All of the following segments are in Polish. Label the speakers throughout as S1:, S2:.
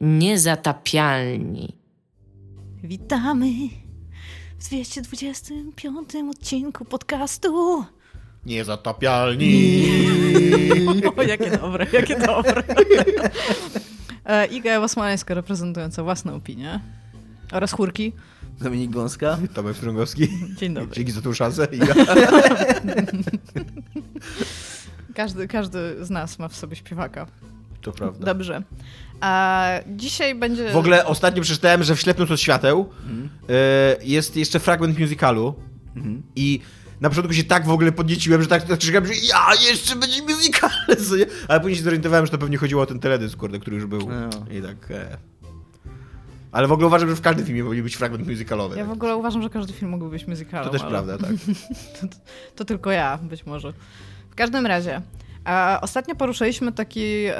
S1: Niezatapialni.
S2: Witamy w 225 odcinku podcastu.
S3: Niezatapialni.
S2: O, jakie dobre, jakie dobre. E, Iga Ewa Smoleńska reprezentująca własną opinię oraz chórki.
S4: Dominik Gąska.
S3: Tomek Strągowski.
S2: Dzień dobry.
S3: Dzięki za tą szansę. Iga.
S2: Każdy, każdy z nas ma w sobie śpiewaka.
S3: To prawda.
S2: Dobrze. A dzisiaj będzie...
S3: W ogóle ostatnio przeczytałem, że w Ślepnąc od świateł
S4: Mhm.
S3: e, jest jeszcze fragment musicalu
S4: Mhm.
S3: i na początku się tak w ogóle podnieciłem, że tak, tak czekałem, że ja, jeszcze będzie musical, co nie? Ale później się zorientowałem, że to pewnie chodziło o ten teledysk, kurde, który już był.
S4: No.
S3: I tak... E. Ale w ogóle uważam, że w każdym filmie powinien być fragment musicalowy.
S2: Ja w ogóle uważam, że każdy film mógłby być musicalem.
S3: To też
S2: ale
S3: prawda, tak.
S2: To, to tylko ja, być może. W każdym razie, e, ostatnio poruszyliśmy taki e,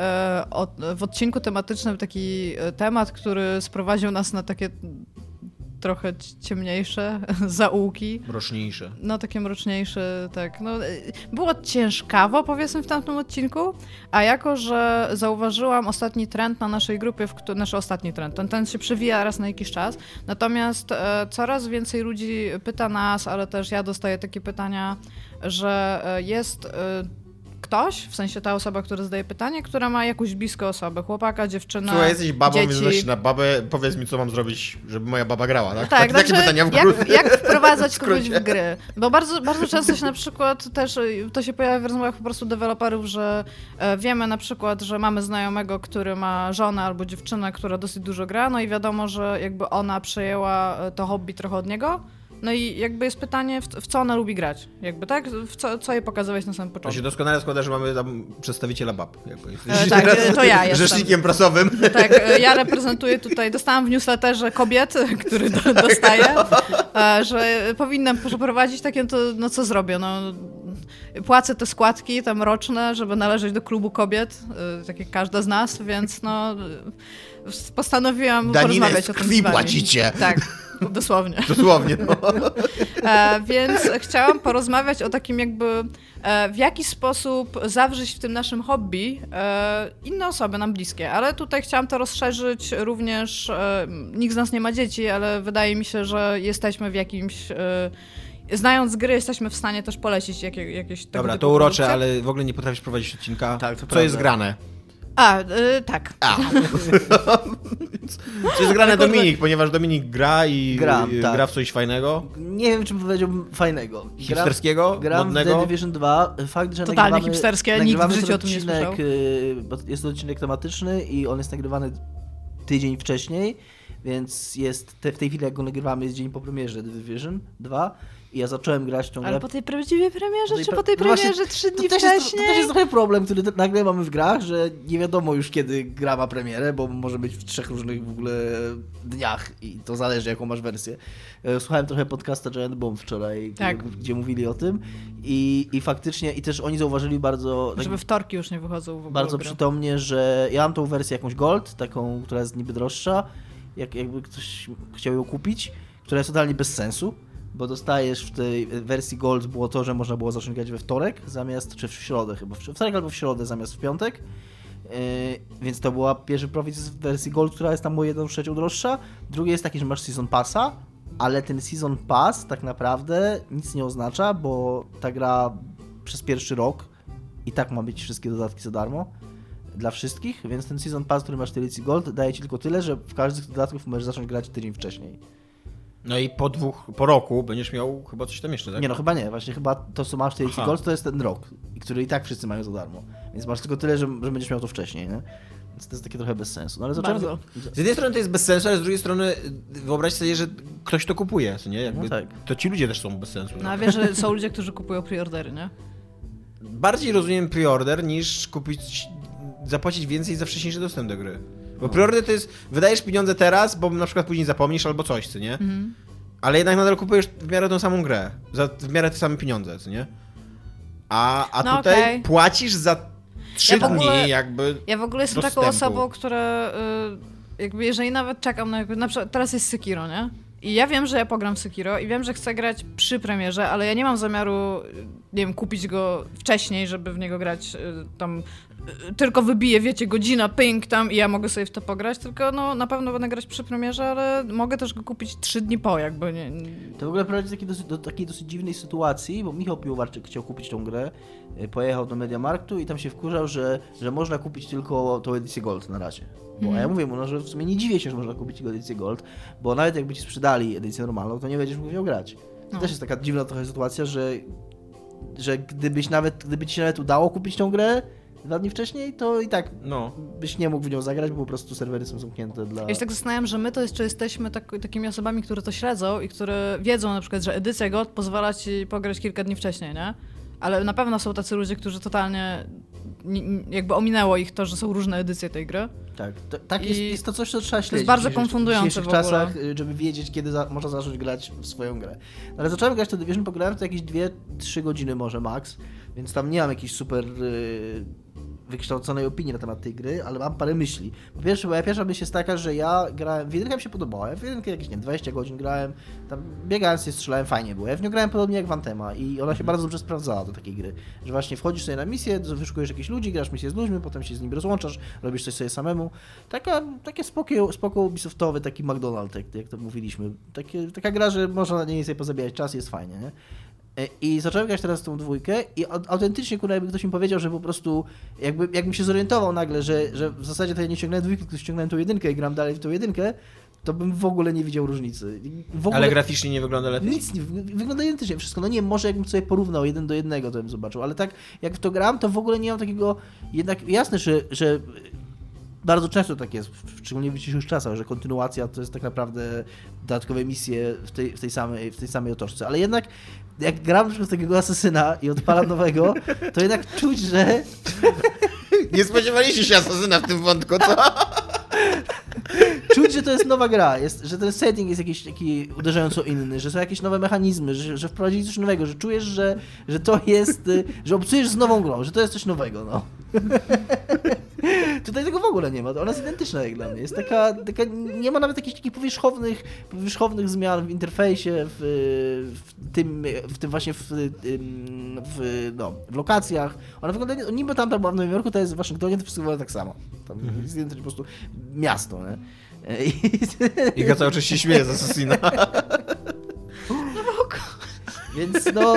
S2: w odcinku tematycznym taki e, temat, który sprowadził nas na takie trochę ciemniejsze zaułki.
S3: Mroczniejsze.
S2: No, takie mroczniejsze, tak. No, e, było ciężkawo, powiedzmy, w tamtym odcinku, a jako, że zauważyłam ostatni trend na naszej grupie, w którym, znaczy ostatni trend, ten trend się przewija raz na jakiś czas, natomiast e, coraz więcej ludzi pyta nas, ale też ja dostaję takie pytania, że e, jest e, ktoś, w sensie ta osoba, która zadaje pytanie, która ma jakąś bliską osobę, chłopaka, dziewczynę,
S3: Słuchaj, jesteś babą,
S2: dzieci.
S3: na babę, powiedz mi, co mam zrobić, żeby moja baba grała, tak?
S2: Tak,
S3: Takie
S2: znaczy,
S3: pytania w
S2: jak, jak wprowadzać kogoś w gry? Bo bardzo, bardzo często się na przykład też, y, to się pojawia w rozmowach po prostu deweloperów, że e, wiemy na przykład, że mamy znajomego, który ma żonę albo dziewczynę, która dosyć dużo gra, no i wiadomo, że jakby ona przejęła e, to hobby trochę od niego. No i jakby jest pytanie, w, w co ona lubi grać? Jakby tak? W co, co jej pokazałeś na samym
S3: To się
S2: początku?
S3: doskonale składa, że mamy tam przedstawiciela bab. Jakby.
S2: E, tak, e, to ja jestem.
S3: Rzecznikiem prasowym.
S2: Tak, e, ja reprezentuję tutaj, dostałam w newsletterze kobiet, który do, dostaję, e, że powinnam przeprowadzić takie, no to no co zrobię, no płacę te składki tam roczne, żeby należeć do klubu kobiet, e, tak jak każda z nas, więc no e, postanowiłam
S3: Daninę
S2: porozmawiać o tym z wami.
S3: płacicie.
S2: Tak, dosłownie.
S3: Dosłownie, no.
S2: E, więc chciałam porozmawiać o takim jakby, e, w jaki sposób zawrzeć w tym naszym hobby e, inne osoby nam bliskie. Ale tutaj chciałam to rozszerzyć również, e, nikt z nas nie ma dzieci, ale wydaje mi się, że jesteśmy w jakimś... Znając gry, jesteśmy w stanie też polecić jakie, jakieś tego
S3: Dobra,
S2: typu
S3: to urocze,
S2: produkcje.
S3: ale w ogóle nie potrafisz prowadzić odcinka.
S4: Tak, to
S3: Co
S4: prawda.
S3: jest grane?
S2: A, e, tak.
S3: A. Co jest grane Dominik, ponieważ Dominik gra i
S4: Gram,
S3: i
S4: tak.
S3: gra w coś fajnego,
S4: Nie wiem, czy powiedziałbym fajnego. Gram-
S3: hipsterskiego,
S4: Gram w
S3: modnego.
S4: The Division 2. Fakt, że
S2: Totalnie
S4: nagrywamy,
S2: hipsterskie, nikt w
S4: nagrywamy
S2: życiu
S4: ten
S2: o tym nie
S4: odcinek,
S2: słyszał.
S4: y, Jest to odcinek tematyczny i on jest nagrywany tydzień wcześniej, więc jest te, w tej chwili, jak go nagrywamy, jest dzień po premierze The Division 2 i ja zacząłem grać tą grę.
S2: Ale po tej prawdziwej premierze,
S4: tej
S2: czy po tej
S4: no właśnie,
S2: premierze trzy
S4: to
S2: dni
S4: też, jest, to
S2: wcześniej?
S4: też jest trochę problem, który nagle mamy w grach, że nie wiadomo już kiedy gra ma premierę, bo może być w trzech różnych w ogóle dniach i to zależy jaką masz wersję. E, Słuchałem trochę podcasta Giant Bomb wczoraj,
S2: Tak.
S4: gdzie, gdzie mówili o tym i, i faktycznie, i też oni zauważyli bardzo... tak
S2: Żeby wtorki już nie wychodzą w ogóle
S4: bardzo
S2: gry.
S4: przytomnie, że ja mam tą wersję jakąś Gold, taką, która jest niby droższa, jak, jakby ktoś chciał ją kupić, która jest totalnie bez sensu, bo dostajesz w tej wersji Gold było to, że można było zacząć grać we wtorek zamiast, czy w środę chyba, w wtorek albo w środę zamiast w piątek, Yy, więc to była pierwszy profit z wersji Gold, która jest tam o 1 trzecią droższa. Drugi jest taki, że masz Season Passa, ale ten Season Pass tak naprawdę nic nie oznacza, bo ta gra przez pierwszy rok i tak ma być wszystkie dodatki za darmo dla wszystkich, więc ten Season Pass, który masz w tej Gold, daje ci tylko tyle, że w każdy z dodatków możesz zacząć grać tydzień wcześniej.
S3: No i po dwóch, po roku będziesz miał chyba coś tam jeszcze, tak?
S4: Nie no, chyba nie. Właśnie chyba to, co masz w tej
S3: Aha.
S4: Gold, to jest ten rok, który i tak wszyscy mają za darmo. Więc masz tylko tyle, że, że będziesz miał to wcześniej, nie? Więc to jest takie trochę bez sensu. No ale zacząłem...
S2: Bardzo.
S3: Z jednej strony to jest bez sensu, ale z drugiej strony wyobraź sobie, że ktoś to kupuje, nie? Jakby
S4: No tak.
S3: To ci ludzie też są bez sensu.
S2: No a wiesz, że są ludzie, którzy kupują preordery, nie?
S3: Bardziej rozumiem preorder niż kupić, zapłacić więcej za wcześniejszy dostęp do gry. Bo preorder to jest, wydajesz pieniądze teraz, bo na przykład później zapomnisz albo coś, co nie?
S2: Mhm.
S3: Ale jednak nadal kupujesz w miarę tą samą grę, za w miarę te same pieniądze, co nie? A, a
S2: No
S3: tutaj
S2: okej.
S3: płacisz za trzy
S2: Ja ogóle-
S3: dni jakby...
S2: Ja w ogóle jestem taką
S3: Dostępu.
S2: osobą, która y, jakby jeżeli nawet czekam na jakby, na przykład teraz jest Sekiro, nie? I ja wiem, że ja pogram w Sekiro i wiem, że chcę grać przy premierze, ale ja nie mam zamiaru, nie wiem, kupić go wcześniej, żeby w niego grać y, tam tylko wybije, wiecie, godzina, ping tam i ja mogę sobie w to pograć, tylko no na pewno będę grać przy premierze, ale mogę też go kupić trzy dni po, jakby nie...
S4: To w ogóle prowadzi do takiej dosyć, do takiej dosyć dziwnej sytuacji, bo Michał Piłowarczyk chciał kupić tą grę, y, pojechał do Mediamarktu i tam się wkurzał, że, że można kupić tylko tą edycję Gold na razie. Bo
S2: Mhm.
S4: ja mówię mu, no, że w sumie nie dziwię się, że można kupić edycję Gold, bo nawet jakby ci sprzedali edycję normalną, to nie będziesz mógł w nią grać. To
S2: No.
S4: też jest taka dziwna trochę sytuacja, że, że gdybyś nawet, gdyby ci się nawet udało kupić tą grę dwa dni wcześniej, to i tak
S3: No.
S4: byś nie mógł w nią zagrać, bo po prostu serwery są zamknięte dla...
S2: Ja się tak zastanawiam, że my to jeszcze jesteśmy tak, takimi osobami, które to śledzą i które wiedzą na przykład, że edycja GOT pozwala ci pograć kilka dni wcześniej, nie? Ale na pewno są tacy ludzie, którzy totalnie ni- ni- jakby ominęło ich to, że są różne edycje tej gry.
S4: Tak, to, tak
S2: I
S4: jest, jest to coś, co trzeba śledzić.
S2: bardzo
S4: w dzisiejszych-
S2: konfundujące
S4: w dzisiejszych czasach, y, żeby wiedzieć, kiedy za, można zacząć grać w swoją grę. Ale zacząłem grać to Division, pograłem to jakieś 2-3 godziny może max, więc tam nie mam jakiejś super y, wykształconej opinii na temat tej gry, ale mam parę myśli. Po pierwsze, moja pierwsza myśl jest taka, że ja grałem, w jedynkę mi się podobała, w jedynkę jakieś, nie wiem, 20 godzin grałem, tam biegałem sobie, strzelałem, fajnie było. Ja w nią grałem podobnie jak w Antema i ona się bardzo dobrze sprawdzała do takiej gry, że właśnie wchodzisz sobie na misję, wyszukujesz jakichś ludzi, grasz misję z ludźmi, potem się z nimi rozłączasz, robisz coś sobie samemu. Taka, takie spoko, spoko Ubisoftowy, taki McDonald's, jak, jak to mówiliśmy. Takie, taka gra, że można na niej sobie pozabijać czas, jest fajnie, nie? E, I zacząłem grać teraz tą dwójkę i au- autentycznie, kurwa, jakby ktoś mi powiedział, że po prostu, jakby, jakbym się zorientował nagle, że, że w zasadzie to ja nie ściągnąłem dwójki, tylko ściągnąłem tą jedynkę i gram dalej w tą jedynkę, to bym w ogóle nie widział różnicy. W ogóle...
S3: Ale graficznie nie wygląda lepiej?
S4: Nic nie, wy- wygląda identycznie wszystko. No nie, może jakbym sobie porównał jeden do jednego, to bym zobaczył, ale tak jak w to gram, to w ogóle nie mam takiego, jednak jasne, że, że bardzo często tak jest, szczególnie w dzisiejszych czasach, że kontynuacja to jest tak naprawdę dodatkowe misje w tej, w tej, samej, w tej samej otoczce, ale jednak jak gram w takiego asesyna i odpalam nowego, to jednak czuć, że
S3: Nie spodziewaliście się asasyna w tym wątku, co?
S4: czuć, że to jest nowa gra, jest, że ten setting jest jakiś taki uderzająco inny, że są jakieś nowe mechanizmy, że, że wprowadzili coś nowego, że czujesz, że, że to jest, y, że obcujesz z nową grą, że to jest coś nowego, no. Tutaj tego w ogóle nie ma, ona jest identyczna jak dla mnie, jest taka, taka nie ma nawet jakichś takich powierzchownych, powierzchownych zmian w interfejsie, w, w tym, w tym właśnie w, w, no, w lokacjach, ona wygląda, niby tam była w Nowym Jorku, to jest w Waszyngtonie, to wszystko wygląda tak samo, tam jest identycznie po prostu miasto, nie? I,
S3: cały czas się śmieje z Assassina.
S4: Więc no,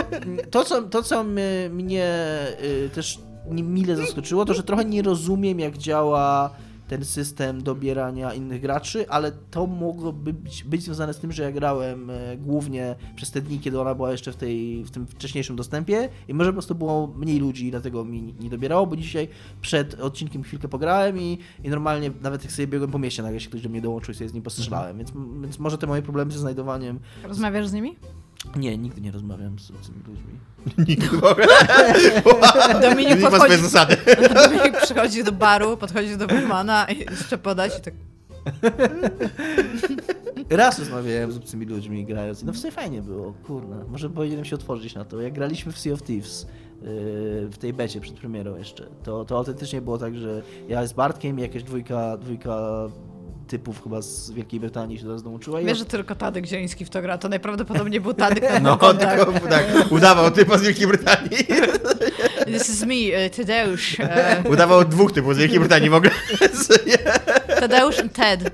S4: to co, to, co mnie, mnie y, też nie- mile zaskoczyło, to że trochę nie rozumiem, jak działa ten system dobierania innych graczy, ale to mogłoby być, być związane z tym, że ja grałem e, głównie przez te dni, kiedy ona była jeszcze w, tej, w tym wcześniejszym dostępie i może po prostu było mniej ludzi i dlatego mi nie dobierało, bo dzisiaj przed odcinkiem chwilkę pograłem i, i normalnie nawet jak sobie biegłem po mieście, nagle się ktoś do mnie dołączył i sobie z nim postrzelałem, więc, więc może te moje problemy ze znajdowaniem
S2: Rozmawiasz z nimi?
S4: Nie, nigdy nie rozmawiam z obcymi ludźmi.
S3: Nigdy.
S2: Dominik
S3: Nikt ma swoje
S2: podchodzi,
S3: zasady.
S2: Dominik przychodzi do baru, podchodzi do barmana i chce podać i tak...
S4: Raz rozmawiałem z obcymi ludźmi grając i no w sumie fajnie było, kurna. Może powinienem się otworzyć na to. Jak graliśmy w Sea of Thieves yy, w tej becie przed premierą jeszcze, to, to autentycznie było tak, że ja z Bartkiem i jakaś dwójka, dwójka typów chyba z Wielkiej Brytanii się do nas dołączyła i
S2: Wiesz, że tylko Tadek Zieliński w to gra, to najprawdopodobniej był Tadek na
S3: No,
S2: kontakt.
S3: tylko tak, udawał typa z Wielkiej Brytanii.
S2: This is me, e, Tadeusz. e,
S3: Udawał dwóch typów z Wielkiej Brytanii w ogóle.
S2: Tadeusz i Ted.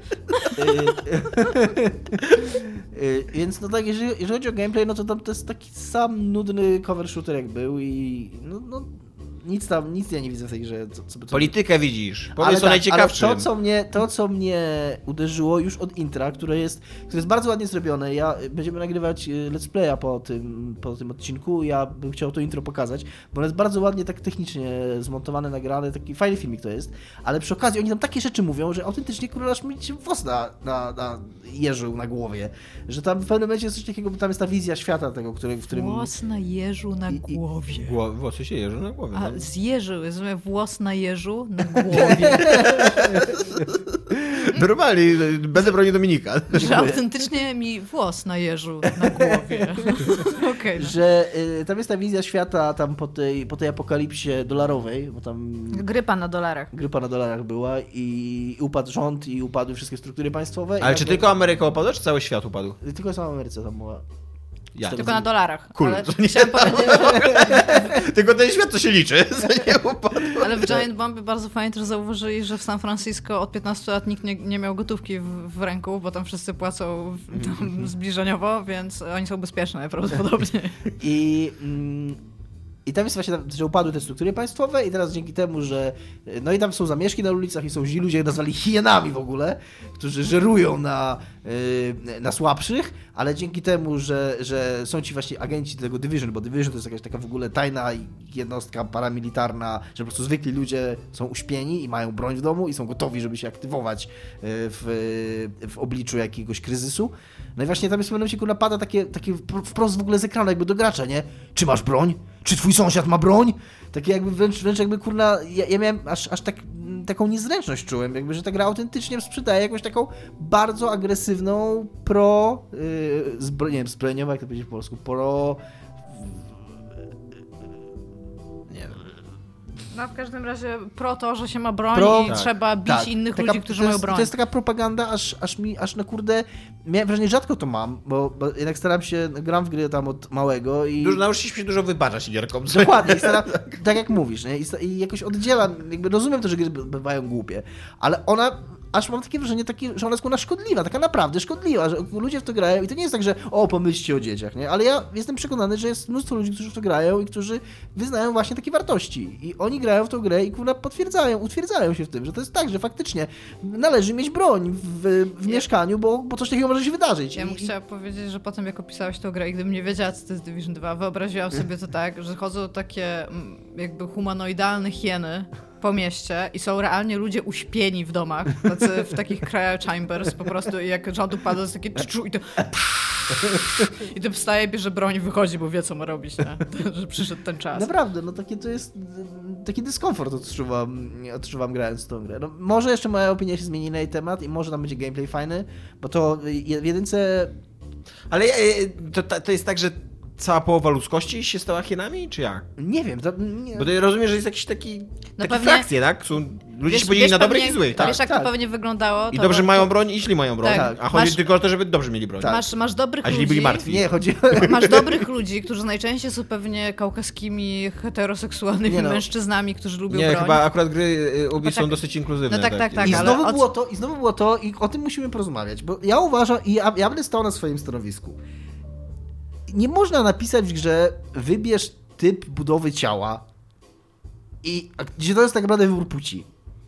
S4: Yy, Więc no tak, jeżeli, jeżeli chodzi o gameplay, no to tam to jest taki sam nudny cover shooter jak był i no, no nic tam, nic ja nie widzę w tej grze. Co, co, co,
S3: Politykę widzisz.
S4: Ale
S3: o
S4: tak,
S3: najciekawszym.
S4: Ale to, co mnie, to, co mnie uderzyło już od intra, które jest, które jest bardzo ładnie zrobione. Ja będziemy nagrywać y, let's playa po tym, po tym odcinku. Ja bym chciał to intro pokazać, bo ono jest bardzo ładnie tak technicznie zmontowane, nagrane, taki fajny filmik to jest. Ale przy okazji oni tam takie rzeczy mówią, że autentycznie kurwa aż mi się włos na, na, na jeżył na głowie. Że tam w pewnym momencie jest coś takiego, bo tam jest ta wizja świata tego, który, w którym...
S2: Włos na jeżu na
S4: I- i-
S2: głowie.
S3: Gło- Włosy się jeżą na głowie.
S2: A
S3: no.
S2: zjeżył, rozumiem, włos na jeżu na głowie.
S3: Normalnie, będę bronił Dominika.
S2: Że autentycznie mi włos na jeżu na głowie. Okej. no.
S4: Że y, tam jest ta wizja świata tam po tej, po tej apokalipsie dolarowej, bo tam
S2: Grypa na dolarach.
S4: grypa na dolarach była i upadł rząd i upadły wszystkie struktury państwowe.
S3: Ale czy
S4: nagle-
S3: tylko Ameryka upadła, czy cały świat upadł?
S4: Tylko sama Ameryce tam była.
S3: Ja.
S2: Tylko na dolarach.
S3: Cool.
S2: Ale,
S3: nie-
S2: chciałam powiedzieć, że,
S3: Tylko ten świat to się liczy.
S2: Ale w Giant Bombie bardzo fajnie też zauważyli, że w San Francisco od 15 lat nikt nie, nie miał gotówki w, w ręku, bo tam wszyscy płacą tam zbliżeniowo, więc oni są bezpieczne prawdopodobnie.
S4: I, mm, I tam jest właśnie, że upadły te struktury państwowe i teraz dzięki temu, że no i tam są zamieszki na ulicach i są źli ludzie, nazwali hienami w ogóle, którzy żerują na, na słabszych, ale dzięki temu, że, że są ci właśnie agenci tego Division, bo Division to jest jakaś taka w ogóle tajna jednostka paramilitarna, że po prostu zwykli ludzie są uśpieni i mają broń w domu i są gotowi, żeby się aktywować yy, w, w obliczu jakiegoś kryzysu. No i właśnie tam jest w momencie kurwa pada takie, takie wprost w ogóle z ekranu jakby do gracza, nie? Czy masz broń? Czy twój sąsiad ma broń? Takie jakby wręcz, wręcz jakby kurna, ja, ja miałem aż, aż tak, taką niezręczność czułem, jakby, że ta gra autentycznie sprzedaje jakąś taką bardzo agresywną pro, yy, zbro, nie wiem, zbrojeniowa, jak to powiedzieć po polsku, pro...
S2: No w każdym razie pro to, że się ma broń
S4: Pro-
S2: i
S3: tak,
S2: trzeba bić
S4: Tak,
S2: innych
S4: taka-
S2: ludzi, którzy
S4: to
S2: mają
S4: jest,
S2: broń.
S4: To jest taka propaganda, aż, aż mi, aż na kurde, miałem wrażenie, rzadko to mam, bo, bo jednak staram się, gram w gry tam od małego i...
S3: Dużo, nauczyliśmy się dużo wybaczać gierkom.
S4: Dokładnie, staram, tak jak mówisz, nie? I, i jakoś oddzielam, jakby rozumiem to, że gry by- bywają głupie, ale ona, aż mam takie wrażenie, takie, że ona jest ona szkodliwa, taka naprawdę szkodliwa, że ludzie w to grają i to nie jest tak, że o, pomyślcie o dzieciach, nie? Ale ja jestem przekonany, że jest mnóstwo ludzi, którzy w to grają i którzy wyznają właśnie takie wartości i oni grają w tą grę i kurwa potwierdzają, utwierdzają się w tym, że to jest tak, że faktycznie należy mieć broń w, w mieszkaniu, bo, bo coś takiego może się wydarzyć.
S2: Ja bym
S4: I-
S2: chciała powiedzieć, że potem jak opisałeś tę grę i gdybym nie wiedziała, co to jest Division 2, wyobraziłam sobie to tak, że chodzą takie mm, jakby humanoidalne hieny po mieście i są realnie ludzie uśpieni w domach, tacy w takich cryo chambers po prostu i jak rząd upada, jest takie czu i to i to wstaje, bierze broń i wychodzi, bo wie, co ma robić, nie? że przyszedł ten czas.
S4: Naprawdę, no takie to jest, taki dyskomfort odczuwam, odczuwam grając w tą grę. No, może jeszcze moja opinia się zmieni na jej temat i może tam będzie gameplay fajny, bo to w jedynce,
S3: Ale e, to, to jest tak, że cała połowa ludzkości się stała hienami, czy jak?
S4: nie wiem, to, nie,
S3: Bo to rozumiem, że jest jakiś taki, takie
S2: pewnie-
S3: frakcje, tak? Są, ludzie się podzielili na dobrych i złych, tak?
S2: Wiesz, jak
S4: tak.
S2: to pewnie wyglądało?
S3: I dobrzy
S2: to-
S3: mają broń i źli mają broń.
S2: Tak.
S3: A chodzi
S2: Masz-
S3: tylko o to, żeby dobrzy mieli broń.
S4: Tak.
S2: Masz, masz dobrych
S3: A źli
S2: ludzi,
S3: byli martwi.
S4: nie, chodzi
S2: Masz dobrych ludzi, którzy najczęściej są pewnie kaukaskimi, heteroseksualnymi
S4: Nie no.
S2: mężczyznami, którzy lubią
S3: Nie,
S2: broń.
S3: chyba akurat gry y, Ubi
S2: No
S3: są
S2: tak-
S3: dosyć inkluzywne.
S2: no tak, tak, tak,
S4: I
S2: ale
S4: znowu,
S2: co-
S4: było to, I znowu było to, i o tym musimy porozmawiać, bo ja uważam, i ja, ja będę stał na swoim stanowisku. Nie można napisać w grze, wybierz typ budowy ciała, i gdzie to jest tak naprawdę wybór płci.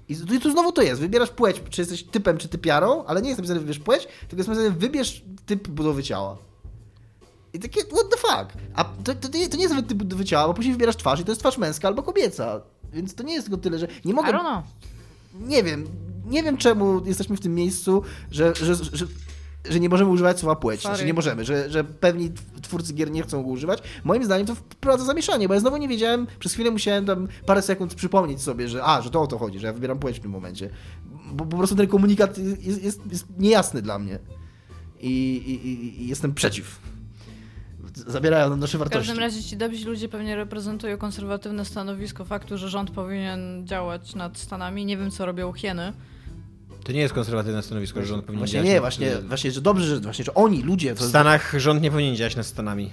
S4: I tu, znowu to jest, wybierasz płeć, czy jesteś typem, czy typiarą, ale nie jest napisane wybierz płeć, tylko jest napisane wybierz typ budowy ciała. I takie, what the fuck? A to, to, nie- to nie jest nawet typ budowy ciała, bo później wybierasz twarz i to jest twarz męska albo kobieca. Więc to nie jest tylko tyle, że nie mogę nie wiem, nie wiem czemu jesteśmy w tym miejscu, że, że, że, że nie możemy używać słowa płeć.
S2: Sorry.
S4: Znaczy nie możemy, że, że pewni twórcy gier nie chcą go używać. Moim zdaniem to wprowadza zamieszanie, bo ja znowu nie wiedziałem, przez chwilę musiałem tam parę sekund przypomnieć sobie, że a, że to o to chodzi, że ja wybieram płeć w tym momencie. Bo po prostu ten komunikat jest, jest, jest niejasny dla mnie. I, i, i, jestem przeciw. Zabierają nam nasze
S2: W
S4: wartości.
S2: każdym razie ci dobrzy ludzie pewnie reprezentują konserwatywne stanowisko faktu, że rząd powinien działać nad Stanami. Nie wiem, co robią hieny.
S3: To nie jest konserwatywne stanowisko, że rząd powinien
S4: Właśnie
S3: działać
S4: nie, właśnie, właśnie, że dobrze, że, właśnie, że oni, ludzie...
S3: W Stanach rząd nie powinien działać nad Stanami.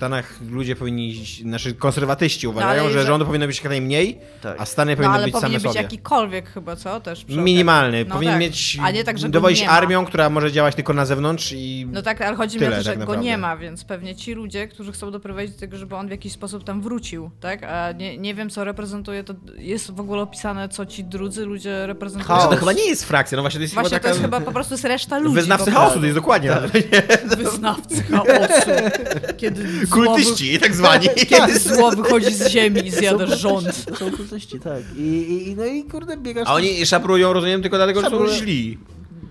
S3: W Stanach ludzie powinni, znaczy konserwatyści uważają,
S2: ale
S3: że
S2: że-
S3: rządu powinno być jak najmniej,
S4: Tak.
S3: a Stany
S2: No
S3: powinny
S2: ale
S3: być same
S2: powinien być
S3: sobie.
S2: jakikolwiek chyba, co? Też.
S3: Minimalny.
S2: No
S3: powinien
S2: tak.
S3: mieć.
S2: A nie tak,
S3: dowodzić armią, która może działać tylko na zewnątrz i.
S2: No tak, ale chodzi mi
S3: Tyle
S2: o to, że
S3: tak
S2: go nie ma, więc pewnie ci ludzie, którzy chcą doprowadzić do tego, żeby on w jakiś sposób tam wrócił, tak? A nie, nie wiem, co reprezentuje, to jest w ogóle opisane, co ci drudzy ludzie reprezentują.
S4: Chaos.
S3: Znaczy, to chyba nie jest frakcja, no właśnie to jest
S2: Właśnie
S3: chyba
S2: to jest
S3: taka.
S2: chyba po prostu jest reszta ludzi.
S3: Wyznawcy chaosu, to jest dokładnie.
S2: Wyznawcy chaosu. Kiedy
S3: Kultyści, tak zwani.
S2: wy- kiedy zło wychodzi z ziemi i zjada rząd.
S4: To są kultyści, tak. I, i, no i kurde, biegasz...
S3: A oni szaprują, rozumiem, tylko dlatego, że są źli.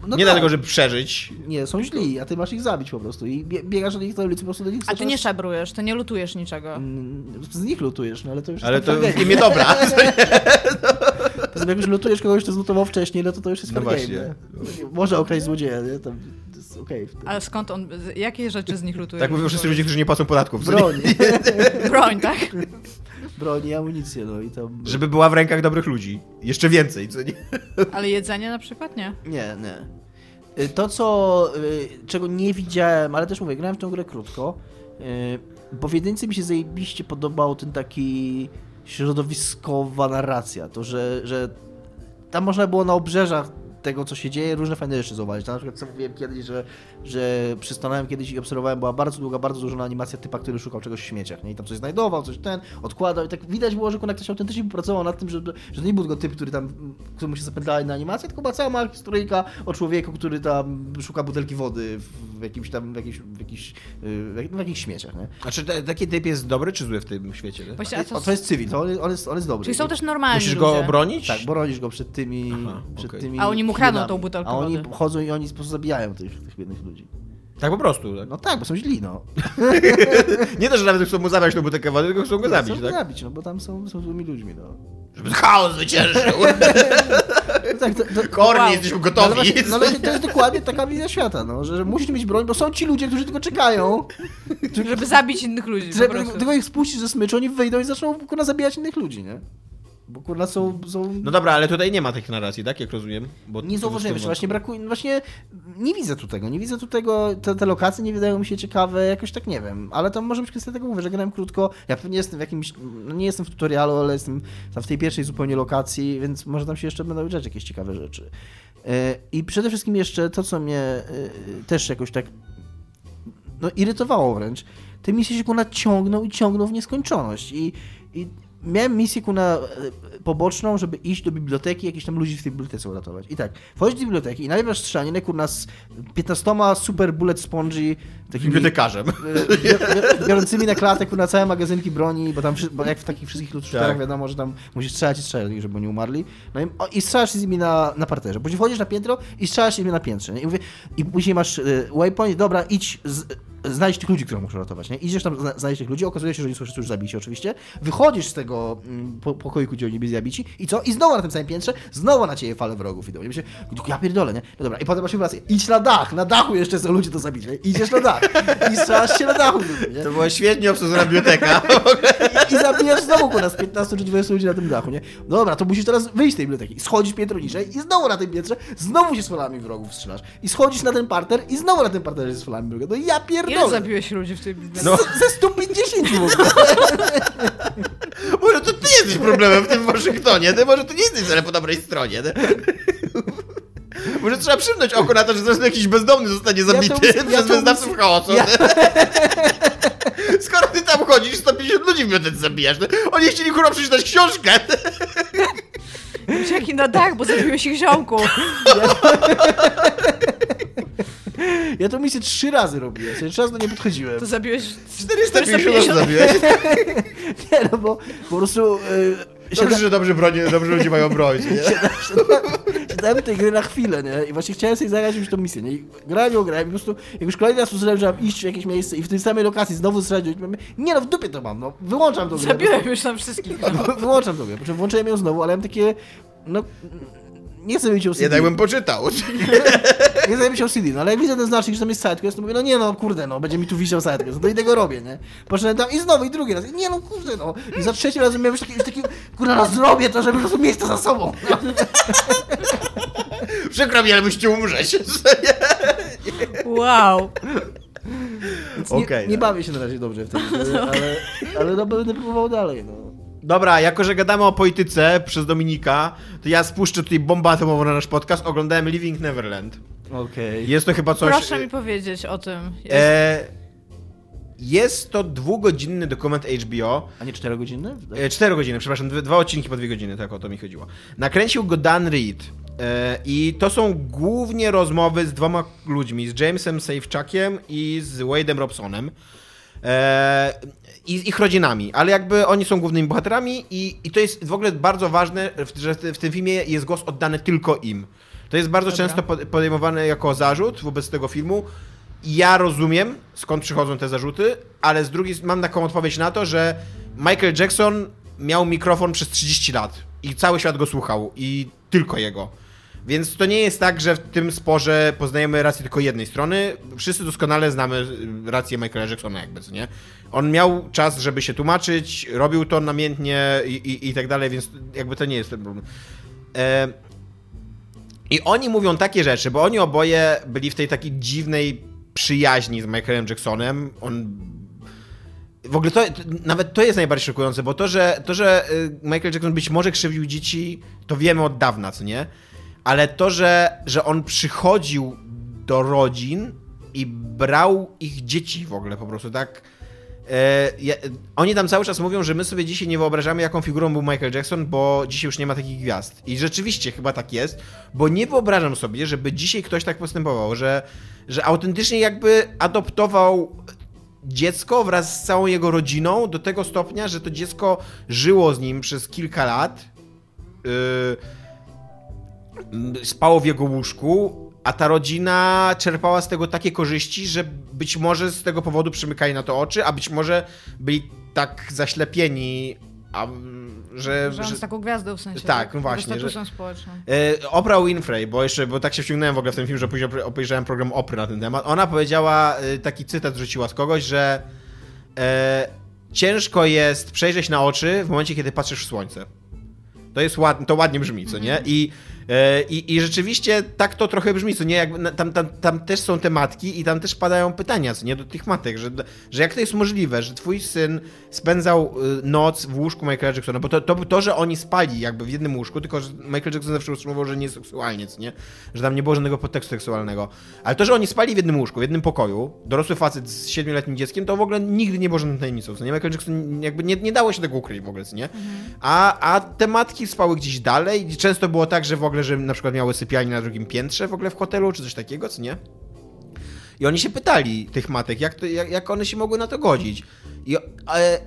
S4: no
S3: nie
S4: tak.
S3: dlatego, żeby przeżyć.
S4: Nie, są źli, a ty masz ich zabić po prostu. I bie- biegasz do nich na ulicy, po prostu do nich
S2: A ty nie szabrujesz, ty nie lutujesz niczego.
S4: Mm, Z nich lutujesz, no ale to już
S3: Ale
S4: jest
S3: to w
S4: fangame.
S3: imię dobra.
S4: Jak już lutujesz kogoś, kto zlutował wcześniej, no to to już jest
S3: No
S4: nie? Może okraść złodzieja, nie? Tam, to okej. wtedy.
S2: Ale skąd on, jakie rzeczy z nich lutujesz?
S3: Tak mówią wszyscy ludzie, którzy nie płacą podatków.
S4: Broń,
S2: Broń, tak?
S4: broń i amunicję, no i tam...
S3: Żeby była w rękach dobrych ludzi. Jeszcze więcej, co nie?
S2: Ale jedzenie na przykład nie.
S4: Nie, nie. Y, To, co, y, czego nie widziałem, ale też mówię, grałem w tę grę krótko, y, bo w jedynce mi się zajebiście podobał ten taki środowiskowa narracja, to, że, że tam można było na obrzeżach tego, co się dzieje, różne fajne rzeczy zauważyć. Na przykład, co mówiłem kiedyś, że, że przystanąłem kiedyś i obserwowałem, była bardzo długa, bardzo złożona animacja typa, który szukał czegoś w śmieciach, nie? I tam coś znajdował, coś ten, odkładał i tak widać było, że ktoś autentycznie pracował nad tym, że, że to nie był tylko typ, który tam, któremu się zapętlała na animację, tylko była cała mała historyjka o człowieku, który tam szuka butelki wody w jakimś tam, w jakichś, w jakichś, yy, w jak- w jakichś śmieciach, nie?
S3: A czy taki typ jest dobry czy zły w tym świecie? Nie?
S2: Właśnie, a co,
S4: O, to jest cywil, to on jest, on jest, dobry.
S2: czyli są też normalni
S3: Musisz
S2: ludzie.
S3: go obronić?
S4: Tak, bronisz go przed tymi.
S3: Aha,
S4: przed
S3: okej.
S4: tymi
S2: A oni mu kradną
S4: chwilami.
S2: tą butelkę
S4: A oni
S2: wody.
S4: chodzą i oni po prostu zabijają tych, tych biednych ludzi.
S3: Tak po prostu. Tak?
S4: No tak, bo są źli, no.
S3: Nie to, że nawet chcą mu zabrać tą butelkę wody, tylko chcą go zabić,
S4: chcą
S3: tak?
S4: go zabić, no bo tam są, są złymi ludźmi, no.
S3: Żeby chaos zwyciężył.
S4: no tak, to, to,
S3: Korni,
S2: Wow.
S3: jesteśmy
S4: no,
S3: gotowi.
S4: ale właśnie, no to jest dokładnie taka wizja świata, no, że, że musisz mieć broń, bo są ci ludzie, którzy tylko czekają,
S2: Żeby zabić innych ludzi.
S4: żeby tylko ich spuścić ze smyczu, oni wyjdą i zaczną kurna zabijać innych ludzi, nie? Bo kurna są... są...
S3: No dobra, ale tutaj nie ma tych narracji, tak? Jak rozumiem? Bo
S4: Nie zauważyłem
S3: tym
S4: właśnie brakuje, właśnie nie widzę tu tego, nie widzę tu tego, te, te lokacje nie wydają mi się ciekawe, jakoś tak nie wiem, ale to może być kwestia tego, mówię, że grałem krótko, ja pewnie jestem w jakimś, no nie jestem w tutorialu, ale jestem tam w tej pierwszej zupełnie lokacji, więc może tam się jeszcze będą dziać jakieś ciekawe rzeczy. E, I przede wszystkim jeszcze to, co mnie e, też jakoś tak no, irytowało wręcz, te misje się kuna ciągną i ciągną w nieskończoność i, i miałem misję kuna e, poboczną, żeby iść do biblioteki, jakichś tam ludzi w tej bibliotece uratować. I tak, wchodzisz do biblioteki i najpierw masz strzelaniny kurna z 15 super bullet spongy takimi
S3: Bibliotekarzem.
S4: e, bi- bi- biorącymi na klatę kurna całe magazynki broni, bo tam bo jak w takich wszystkich lustrach
S3: Tak.
S4: wiadomo, że tam musisz strzelać i strzelać, żeby nie umarli. No i, o, i strzelasz z nimi na, na parterze. Później wchodzisz na piętro i strzelasz z nimi na piętrze. Nie? I, mówię, I później masz y, waypoint, dobra, idź, z, znajdź tych ludzi, których muszę ratować. Nie? Idziesz tam, zna, znajdziesz tych ludzi, okazuje się, że oni są już zabici oczywiście. Wychodzisz z tego mm, po, pokoiku, gdzie oni byli zabici i co? I znowu na tym samym piętrze, znowu na ciebie fale wrogów idą. I myślę, ja pierdolę, nie? No dobra, i potem masz rację, idź na dach, na dachu jeszcze są ludzie do zabicia. Idziesz na dach i strzelasz się na dachu. Nie?
S3: To była świetnie obsadzona biblioteka.
S4: I zabijasz znowu kurwa z 15 czy 20 ludzi na tym dachu, nie? Dobra, to musisz teraz wyjść z tej biblioteki. Schodzisz piętro niżej i znowu na tym piętrze, znowu się z falami wrogów strzelasz. I schodzisz na ten parter i znowu na tym parterze z falami wrogów. No ja
S2: Ile
S4: pierdolę.
S2: zabiłeś ludzi w tej bibliotece?
S3: No.
S4: Z- Ze 150 w ogóle.
S3: Może to ty jesteś problemem w tym Waszyngtonie, ty może to nie jesteś wcale po dobrej stronie. Może trzeba przymknąć oko na to, że zaraz jakiś bezdomny zostanie
S4: to
S3: zabity
S4: ja
S3: przez
S4: to
S3: wyznawców chaosu.
S4: ja-
S3: Skoro ty tam chodzisz, 150 ludzi w bibliotece zabijasz. No? Oni chcieli kurwa przeczytać książkę.
S2: Jaki na dach, bo zabiłeś ich ziomków.
S4: Ja to misję trzy razy robiłem, sobie trzy razy do nie podchodziłem.
S2: To zabiłeś
S3: 450 zabiłeś.
S4: Nie, no bo po prostu... Yy,
S3: Dobrze, że dobrze, bronie, dobrze ludzie mają broń. Nie?
S4: Siadałem tej gry na chwilę, nie? I właśnie chciałem sobie zagrać już tą misję, nie? I grałem ją, grałem i po prostu, jak już kolejny raz usłyszałem, że mam iść w jakieś miejsce i w tej samej lokacji znowu mówię, nie no, w dupie to mam, no, wyłączam tą grę.
S2: Zabiłem już tam wszystkich. No.
S4: Wyłączam to, po czym włączyłem ją znowu, ale mam takie, no, nie chcę mieć ją CD.
S3: Jednak bym poczytał.
S4: Nie chcę mieć ją CD, no ale jak widzę ten znacznik, że tam jest sidequest, to mówię, no nie no, kurde, no, będzie mi tu wisiał sidequest, no to i tego robię, nie? Poszedłem tam i znowu, i drugi raz, nie no, kurde, no. I za trzeci razem miałem już taki, już taki kurde, no zrobię to, żeby po prostu mieć to za sobą. No.
S3: Przykro mi, ale musicie umrzeć.
S2: Wow.
S4: Więc nie,
S3: Okej,
S4: nie
S3: no.
S4: bawię się na razie dobrze w tym, ale, ale no, będę próbował dalej, no.
S3: Dobra, jako że gadamy o polityce przez Dominika, to ja spuszczę tutaj bombę atomową na nasz podcast. Oglądałem Living Neverland.
S4: Okej.
S3: Jest to chyba coś...
S2: Proszę mi powiedzieć o tym. Jest...
S3: E, jest to dwugodzinny dokument HBO.
S4: A nie 4 godziny?
S3: E, cztery godziny, przepraszam, dwie, dwa odcinki po dwie godziny, tak o to mi chodziło. Nakręcił go Dan Reed. E, I to są głównie rozmowy z dwoma ludźmi, z Jamesem Safechuckiem i z Wade'em Robsonem. I z ich rodzinami, ale jakby oni są głównymi bohaterami i, i to jest w ogóle bardzo ważne, że w tym filmie jest głos oddany tylko im. To jest bardzo
S2: Dobra.
S3: często pod- podejmowane jako zarzut wobec tego filmu. Ja rozumiem, skąd przychodzą te zarzuty, ale z drugiej mam taką odpowiedź na to, że Michael Jackson miał mikrofon przez 30 lat i cały świat go słuchał i tylko jego. Więc to nie jest tak, że w tym sporze poznajemy rację tylko jednej strony. Wszyscy doskonale znamy rację Michaela Jacksona, jakby, co nie? On miał czas, żeby się tłumaczyć, robił to namiętnie i, i, i tak dalej, więc jakby to nie jest ten problem. E, I oni mówią takie rzeczy, bo oni oboje byli w tej takiej dziwnej przyjaźni z Michaelem Jacksonem. On w ogóle to, nawet to jest najbardziej szokujące, bo to że, to, że y, Michael Jackson być może krzywdził dzieci, to wiemy od dawna, co nie? Ale to, że, że on przychodził do rodzin i brał ich dzieci w ogóle po prostu, tak? Ja, oni tam cały czas mówią, że my sobie dzisiaj nie wyobrażamy, jaką figurą był Michael Jackson, bo dzisiaj już nie ma takich gwiazd. I rzeczywiście chyba tak jest, bo nie wyobrażam sobie, żeby dzisiaj ktoś tak postępował, że, że autentycznie jakby adoptował dziecko wraz z całą jego rodziną do tego stopnia, że to dziecko żyło z nim przez kilka lat. Yy, spało w jego łóżku, a ta rodzina czerpała z tego takie korzyści, że być może z tego powodu przymykali na to oczy, a być może byli tak zaślepieni, a, że...
S2: Że on jest taką gwiazdą w sensie.
S3: Tak, no właśnie.
S2: Że, społeczną.
S3: E, Oprah Winfrey, bo jeszcze, bo tak się wciągnąłem w ogóle w ten film, że później obejrzałem program Opry na ten temat. Ona powiedziała, e, taki cytat rzuciła z kogoś, że e, ciężko jest przejrzeć na oczy w momencie, kiedy patrzysz w słońce. To jest ładnie, to ładnie brzmi, co nie? I E, I, I rzeczywiście tak to trochę brzmi, co nie? Jak, tam, tam, tam też są tematki i tam też padają pytania, co nie? Do tych matek, że, że jak to jest możliwe, że twój syn spędzał y, noc w łóżku Michaela Jacksona, bo to, to, to, że oni spali jakby w jednym łóżku, tylko że Michael Jackson zawsze utrzymywał, że nie seksualnie, co nie? Że tam nie było żadnego podtekstu seksualnego. Ale to, że oni spali w jednym łóżku, w jednym pokoju, dorosły facet z siedmioletnim dzieckiem, to w ogóle nigdy nie było żadną tajemnicą, co nie? Michael Jackson jakby nie, nie dało się tego ukryć w ogóle, co nie? Mhm. A, a te matki spały gdzieś dalej i często było tak, że w ogóle ogóle, że na przykład miały sypialnię na drugim piętrze w ogóle w hotelu, czy coś takiego, co nie? I oni się pytali, tych matek, jak, to, jak, jak one się mogły na to godzić. I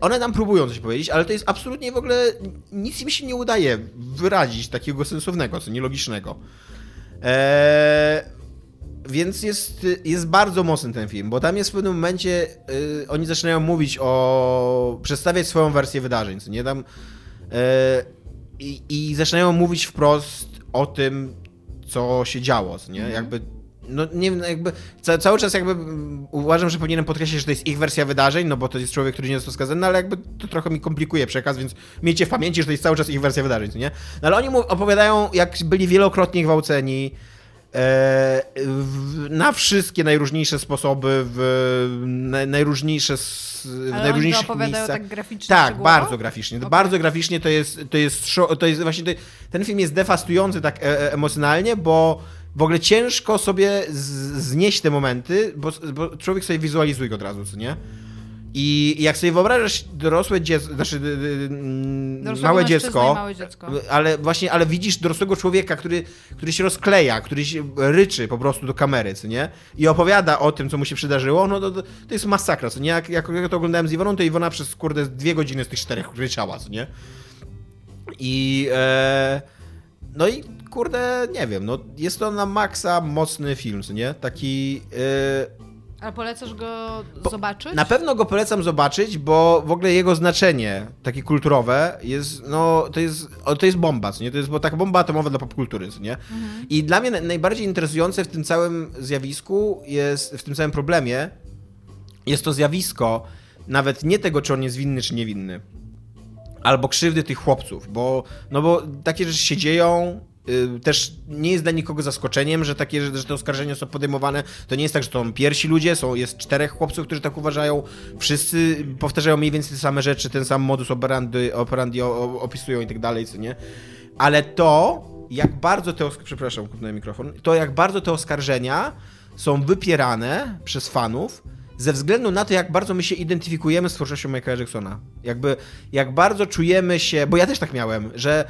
S3: one nam próbują coś powiedzieć, ale to jest absolutnie w ogóle, nic im się nie udaje wyrazić takiego sensownego, co nielogicznego. Eee, więc jest, jest bardzo mocny ten film, bo tam jest w pewnym momencie, y, oni zaczynają mówić o, przedstawiać swoją wersję wydarzeń, co nie, tam... Y, i, I zaczynają mówić wprost o tym, co się działo, nie? Mhm. Jakby no nie wiem, no jakby ca cały czas jakby uważam, że powinienem podkreślić, że to jest ich wersja wydarzeń, no bo to jest człowiek, który nie został skazany, no ale jakby to trochę mi komplikuje przekaz, więc miejcie w pamięci, że to jest cały czas ich wersja wydarzeń, nie? No ale oni mu opowiadają, jak byli wielokrotnie gwałceni, na wszystkie najróżniejsze sposoby, w na, najróżniejsze w
S2: Ale
S3: najróżniejszych
S2: oni to
S3: miejscach.
S2: tak graficznie?
S3: Tak, bardzo graficznie. Okay. Bardzo graficznie to jest, to jest, to jest właśnie, to, ten film jest defastujący tak e, e emocjonalnie, bo w ogóle ciężko sobie znieść te momenty, bo, bo człowiek sobie wizualizuje go od razu, co nie? I jak sobie wyobrażasz dorosłe dziecko, znaczy małe dziecko,
S2: małe dziecko,
S3: ale właśnie, ale widzisz dorosłego człowieka, który, który się rozkleja, który się ryczy po prostu do kamery, co nie? I opowiada o tym, co mu się przydarzyło, no to, to, to jest masakra, co nie? Jak, jak, jak to oglądałem z Iwoną, to Iwona przez, kurde, dwie godziny z tych czterech ryczała, co nie? I... E, no i kurde, nie wiem, no jest to na maksa mocny film, co nie? Taki... E,
S2: a polecasz go bo zobaczyć?
S3: Na pewno go polecam zobaczyć, bo w ogóle jego znaczenie takie kulturowe jest, no, to jest, to jest bomba, nie? To jest bo taka bomba atomowa dla popkultury, nie? Mhm. I dla mnie najbardziej interesujące w tym całym zjawisku jest, w tym całym problemie, jest to zjawisko nawet nie tego, czy on jest winny, czy niewinny, albo krzywdy tych chłopców, bo, no bo takie rzeczy się dzieją, też nie jest dla nikogo zaskoczeniem, że takie, że te oskarżenia są podejmowane. To nie jest tak, że to są pierwsi ludzie, są, jest czterech chłopców, którzy tak uważają. Wszyscy powtarzają mniej więcej te same rzeczy, ten sam modus operandi, operandi opisują i tak dalej, co nie? Ale to, jak bardzo te, przepraszam, kupnąłem mikrofon, to jak bardzo te oskarżenia są wypierane przez fanów, ze względu na to, jak bardzo my się identyfikujemy z twórczością Michaela Jacksona. Jakby, jak bardzo czujemy się, bo ja też tak miałem, że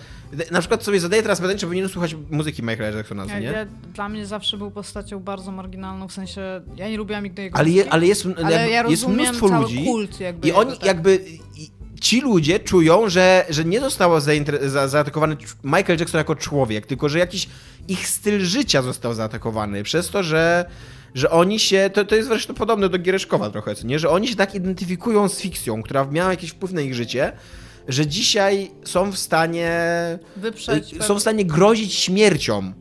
S3: na przykład sobie zadaję teraz pytanie, czy powinienem słuchać muzyki Michaela Jacksona, ja, nie? Ja,
S2: dla mnie zawsze był postacią bardzo marginalną, w sensie, ja nie lubiłam nigdy jego
S3: ale je, ale jest, ale ja jest mnóstwo ludzi
S2: kult jakby
S3: i oni
S2: tak.
S3: jakby... ci ludzie czują, że, że nie został za, zaatakowany Michael Jackson jako człowiek, tylko że jakiś ich styl życia został zaatakowany przez to, że że oni się, to, to jest zresztą podobne do Giereszkowa trochę, nie? że oni się tak identyfikują z fikcją, która miała jakiś wpływ na ich życie, że dzisiaj są w stanie
S2: Wyprzeć
S3: y, są w stanie grozić śmiercią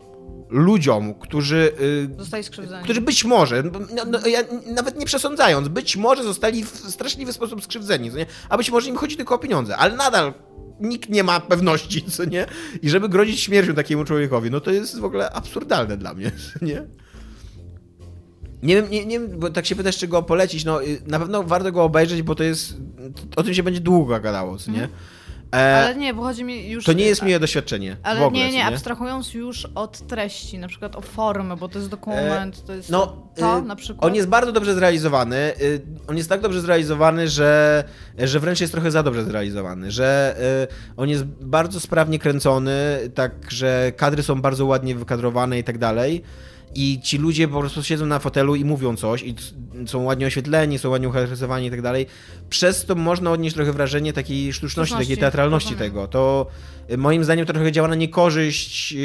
S3: ludziom, którzy
S2: y, zostali skrzywdzeni.
S3: Którzy być może, no, no, ja, nawet nie przesądzając, być może zostali w straszliwy sposób skrzywdzeni, nie? a być może im chodzi tylko o pieniądze, ale nadal nikt nie ma pewności, co nie? I żeby grozić śmiercią takiemu człowiekowi, no to jest w ogóle absurdalne dla mnie, nie? Nie wiem, nie, nie bo tak się pytasz, czy go polecić, no y, na pewno warto go obejrzeć, bo to jest, o tym się będzie długo gadało, co nie? E,
S2: Ale nie, bo chodzi mi już...
S3: to nie jest miłe doświadczenie
S2: Ale
S3: ogóle,
S2: nie,
S3: co
S2: nie, abstrahując już od treści, na przykład o formę, bo to jest dokument, to jest
S3: No,
S2: to
S3: y,
S2: na przykład.
S3: On jest bardzo dobrze zrealizowany. y, On jest tak dobrze zrealizowany, że, że wręcz jest trochę za dobrze zrealizowany. Że on jest bardzo sprawnie kręcony, tak, że kadry są bardzo ładnie wykadrowane i tak dalej. I ci ludzie po prostu siedzą na fotelu i mówią coś, i są ładnie oświetleni, są ładnie ucharakteryzowani i tak dalej. Przez to można odnieść trochę wrażenie takiej sztuczności,
S2: Sztuczności,
S3: takiej teatralności
S2: rozumiem.
S3: tego. To y, moim zdaniem to trochę działa na niekorzyść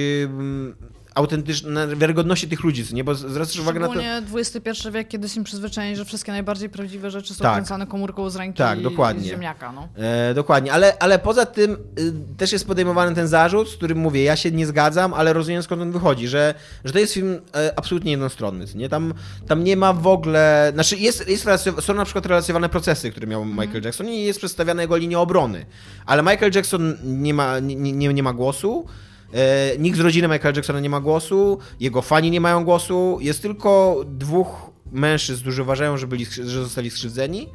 S3: autentycznej, wiarygodności tych ludzi, nie? Bo zwracasz uwagę na to...
S2: XXI wiek, kiedy jesteśmy przyzwyczajeni, że wszystkie najbardziej prawdziwe rzeczy są
S3: Tak.
S2: kręcone komórką z ręki
S3: Tak, dokładnie.
S2: ziemniaka, no.
S3: E, dokładnie, ale, ale poza tym y, też jest podejmowany ten zarzut, z którym mówię, ja się nie zgadzam, ale rozumiem skąd on wychodzi, że, że to jest film e, absolutnie jednostronny, nie? Tam, tam nie ma w ogóle, znaczy jest, jest są na przykład relacjonowane procesy, które miał Michael Jackson i jest przedstawiana jego linia obrony, ale Michael Jackson nie ma, nie, nie, nie ma głosu, e, nikt z rodziny Michaela Jacksona nie ma głosu, jego fani nie mają głosu, jest tylko dwóch mężczyzn, którzy uważają, że, byli, że zostali skrzywdzeni,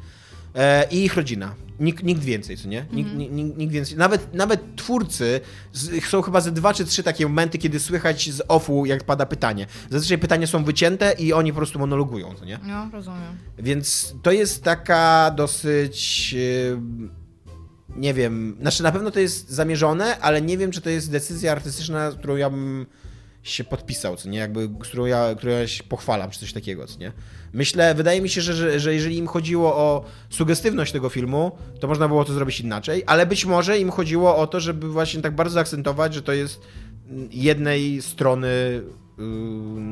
S3: E, i ich rodzina. Nikt, nikt więcej, co nie? Nikt, nikt, nikt nikt więcej. Nawet, nawet twórcy z, są chyba ze dwa czy trzy takie momenty, kiedy słychać z offu, jak pada pytanie. Zazwyczaj pytania są wycięte i oni po prostu monologują, co nie?
S2: No, rozumiem.
S3: Więc to jest taka dosyć. yy, Nie wiem, znaczy na pewno to jest zamierzone, ale nie wiem, czy to jest decyzja artystyczna, którą ja bym się podpisał, co nie? Jakby, którą ja, którą ja się pochwalam, czy coś takiego, co nie? Myślę, wydaje mi się, że, że, że jeżeli im chodziło o sugestywność tego filmu, to można było to zrobić inaczej, ale być może im chodziło o to, żeby właśnie tak bardzo zaakcentować, że to jest jednej strony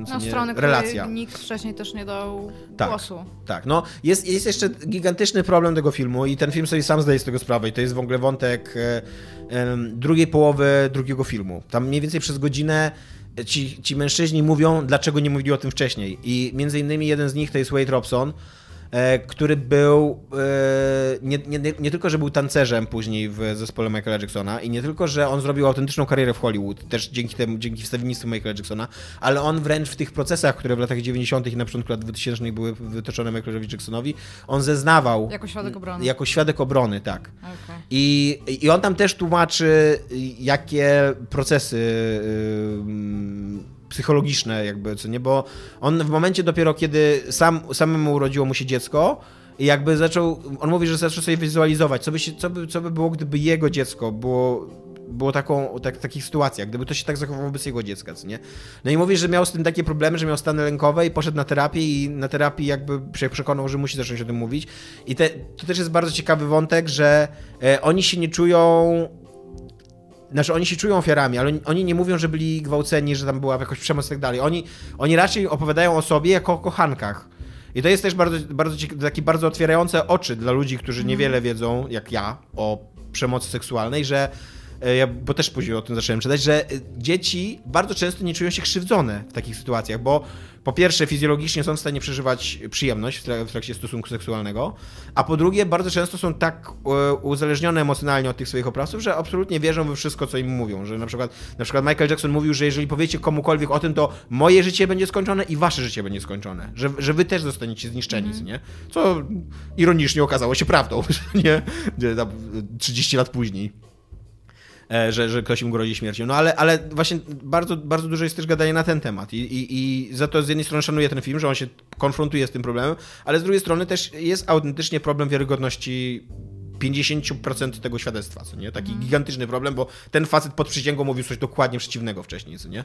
S2: No,
S3: nie,
S2: strony,
S3: relacja.
S2: nikt wcześniej też nie dał
S3: Tak.
S2: głosu.
S3: Tak, no jest, jest jeszcze gigantyczny problem tego filmu i ten film sobie sam zdaje z tego sprawę i to jest w ogóle wątek e, drugiej połowy drugiego filmu. Tam mniej więcej przez godzinę ci, ci mężczyźni mówią, dlaczego nie mówili o tym wcześniej i między innymi jeden z nich to jest Wade Robson, który był e, nie, nie, nie tylko, że był tancerzem później w zespole Michaela Jacksona i nie tylko, że on zrobił autentyczną karierę w Hollywood, też dzięki temu, dzięki wstawiennictwu Michaela Jacksona, ale on wręcz w tych procesach, które w latach 90. i na początku lat 2000 były wytoczone Michaelowi Jacksonowi, on zeznawał
S2: Jako świadek obrony.
S3: jako świadek obrony, tak.
S2: Okej.
S3: I, I on tam też tłumaczy, jakie procesy ym, psychologiczne, jakby, co nie, bo on w momencie dopiero, kiedy sam, samemu urodziło mu się dziecko, i jakby zaczął, on mówi, że zaczął sobie wizualizować, co by, się, co by, co by było, gdyby jego dziecko było, było taką, tak, takich sytuacjach, gdyby to się tak zachowało wobec jego dziecka, co nie? No i mówi, że miał z tym takie problemy, że miał stany lękowe i poszedł na terapię i na terapii jakby się przekonał, że musi zacząć o tym mówić. I te, to też jest bardzo ciekawy wątek, że e, oni się nie czują znaczy oni się czują ofiarami, ale oni, nie mówią, że byli gwałceni, że tam była jakaś przemoc i tak dalej. Oni, oni raczej opowiadają o sobie jako o kochankach. I to jest też bardzo, bardzo takie bardzo otwierające oczy dla ludzi, którzy niewiele wiedzą, jak ja, o przemocy seksualnej, że ja, bo też później o tym zacząłem czytać, że e, dzieci bardzo często nie czują się krzywdzone w takich sytuacjach, bo po pierwsze fizjologicznie są w stanie przeżywać przyjemność w, tra- w trakcie stosunku seksualnego, a po drugie bardzo często są tak e, uzależnione emocjonalnie od tych swoich oprawców, że absolutnie wierzą we wszystko, co im mówią, że na przykład, na przykład Michael Jackson mówił, że jeżeli powiecie komukolwiek o tym, to moje życie będzie skończone i wasze życie będzie skończone, że, że wy też zostaniecie zniszczeni, co nie? Co ironicznie okazało się prawdą, nie? Nie, tam 30 lat później e, że, że ktoś im grozi śmiercią. No ale, ale właśnie bardzo, bardzo dużo jest też gadania na ten temat I, i, i za to z jednej strony szanuję ten film, że on się konfrontuje z tym problemem, ale z drugiej strony też jest autentycznie problem wiarygodności 50% tego świadectwa, co nie? Taki gigantyczny problem, bo ten facet pod przysięgą mówił coś dokładnie przeciwnego wcześniej, co nie?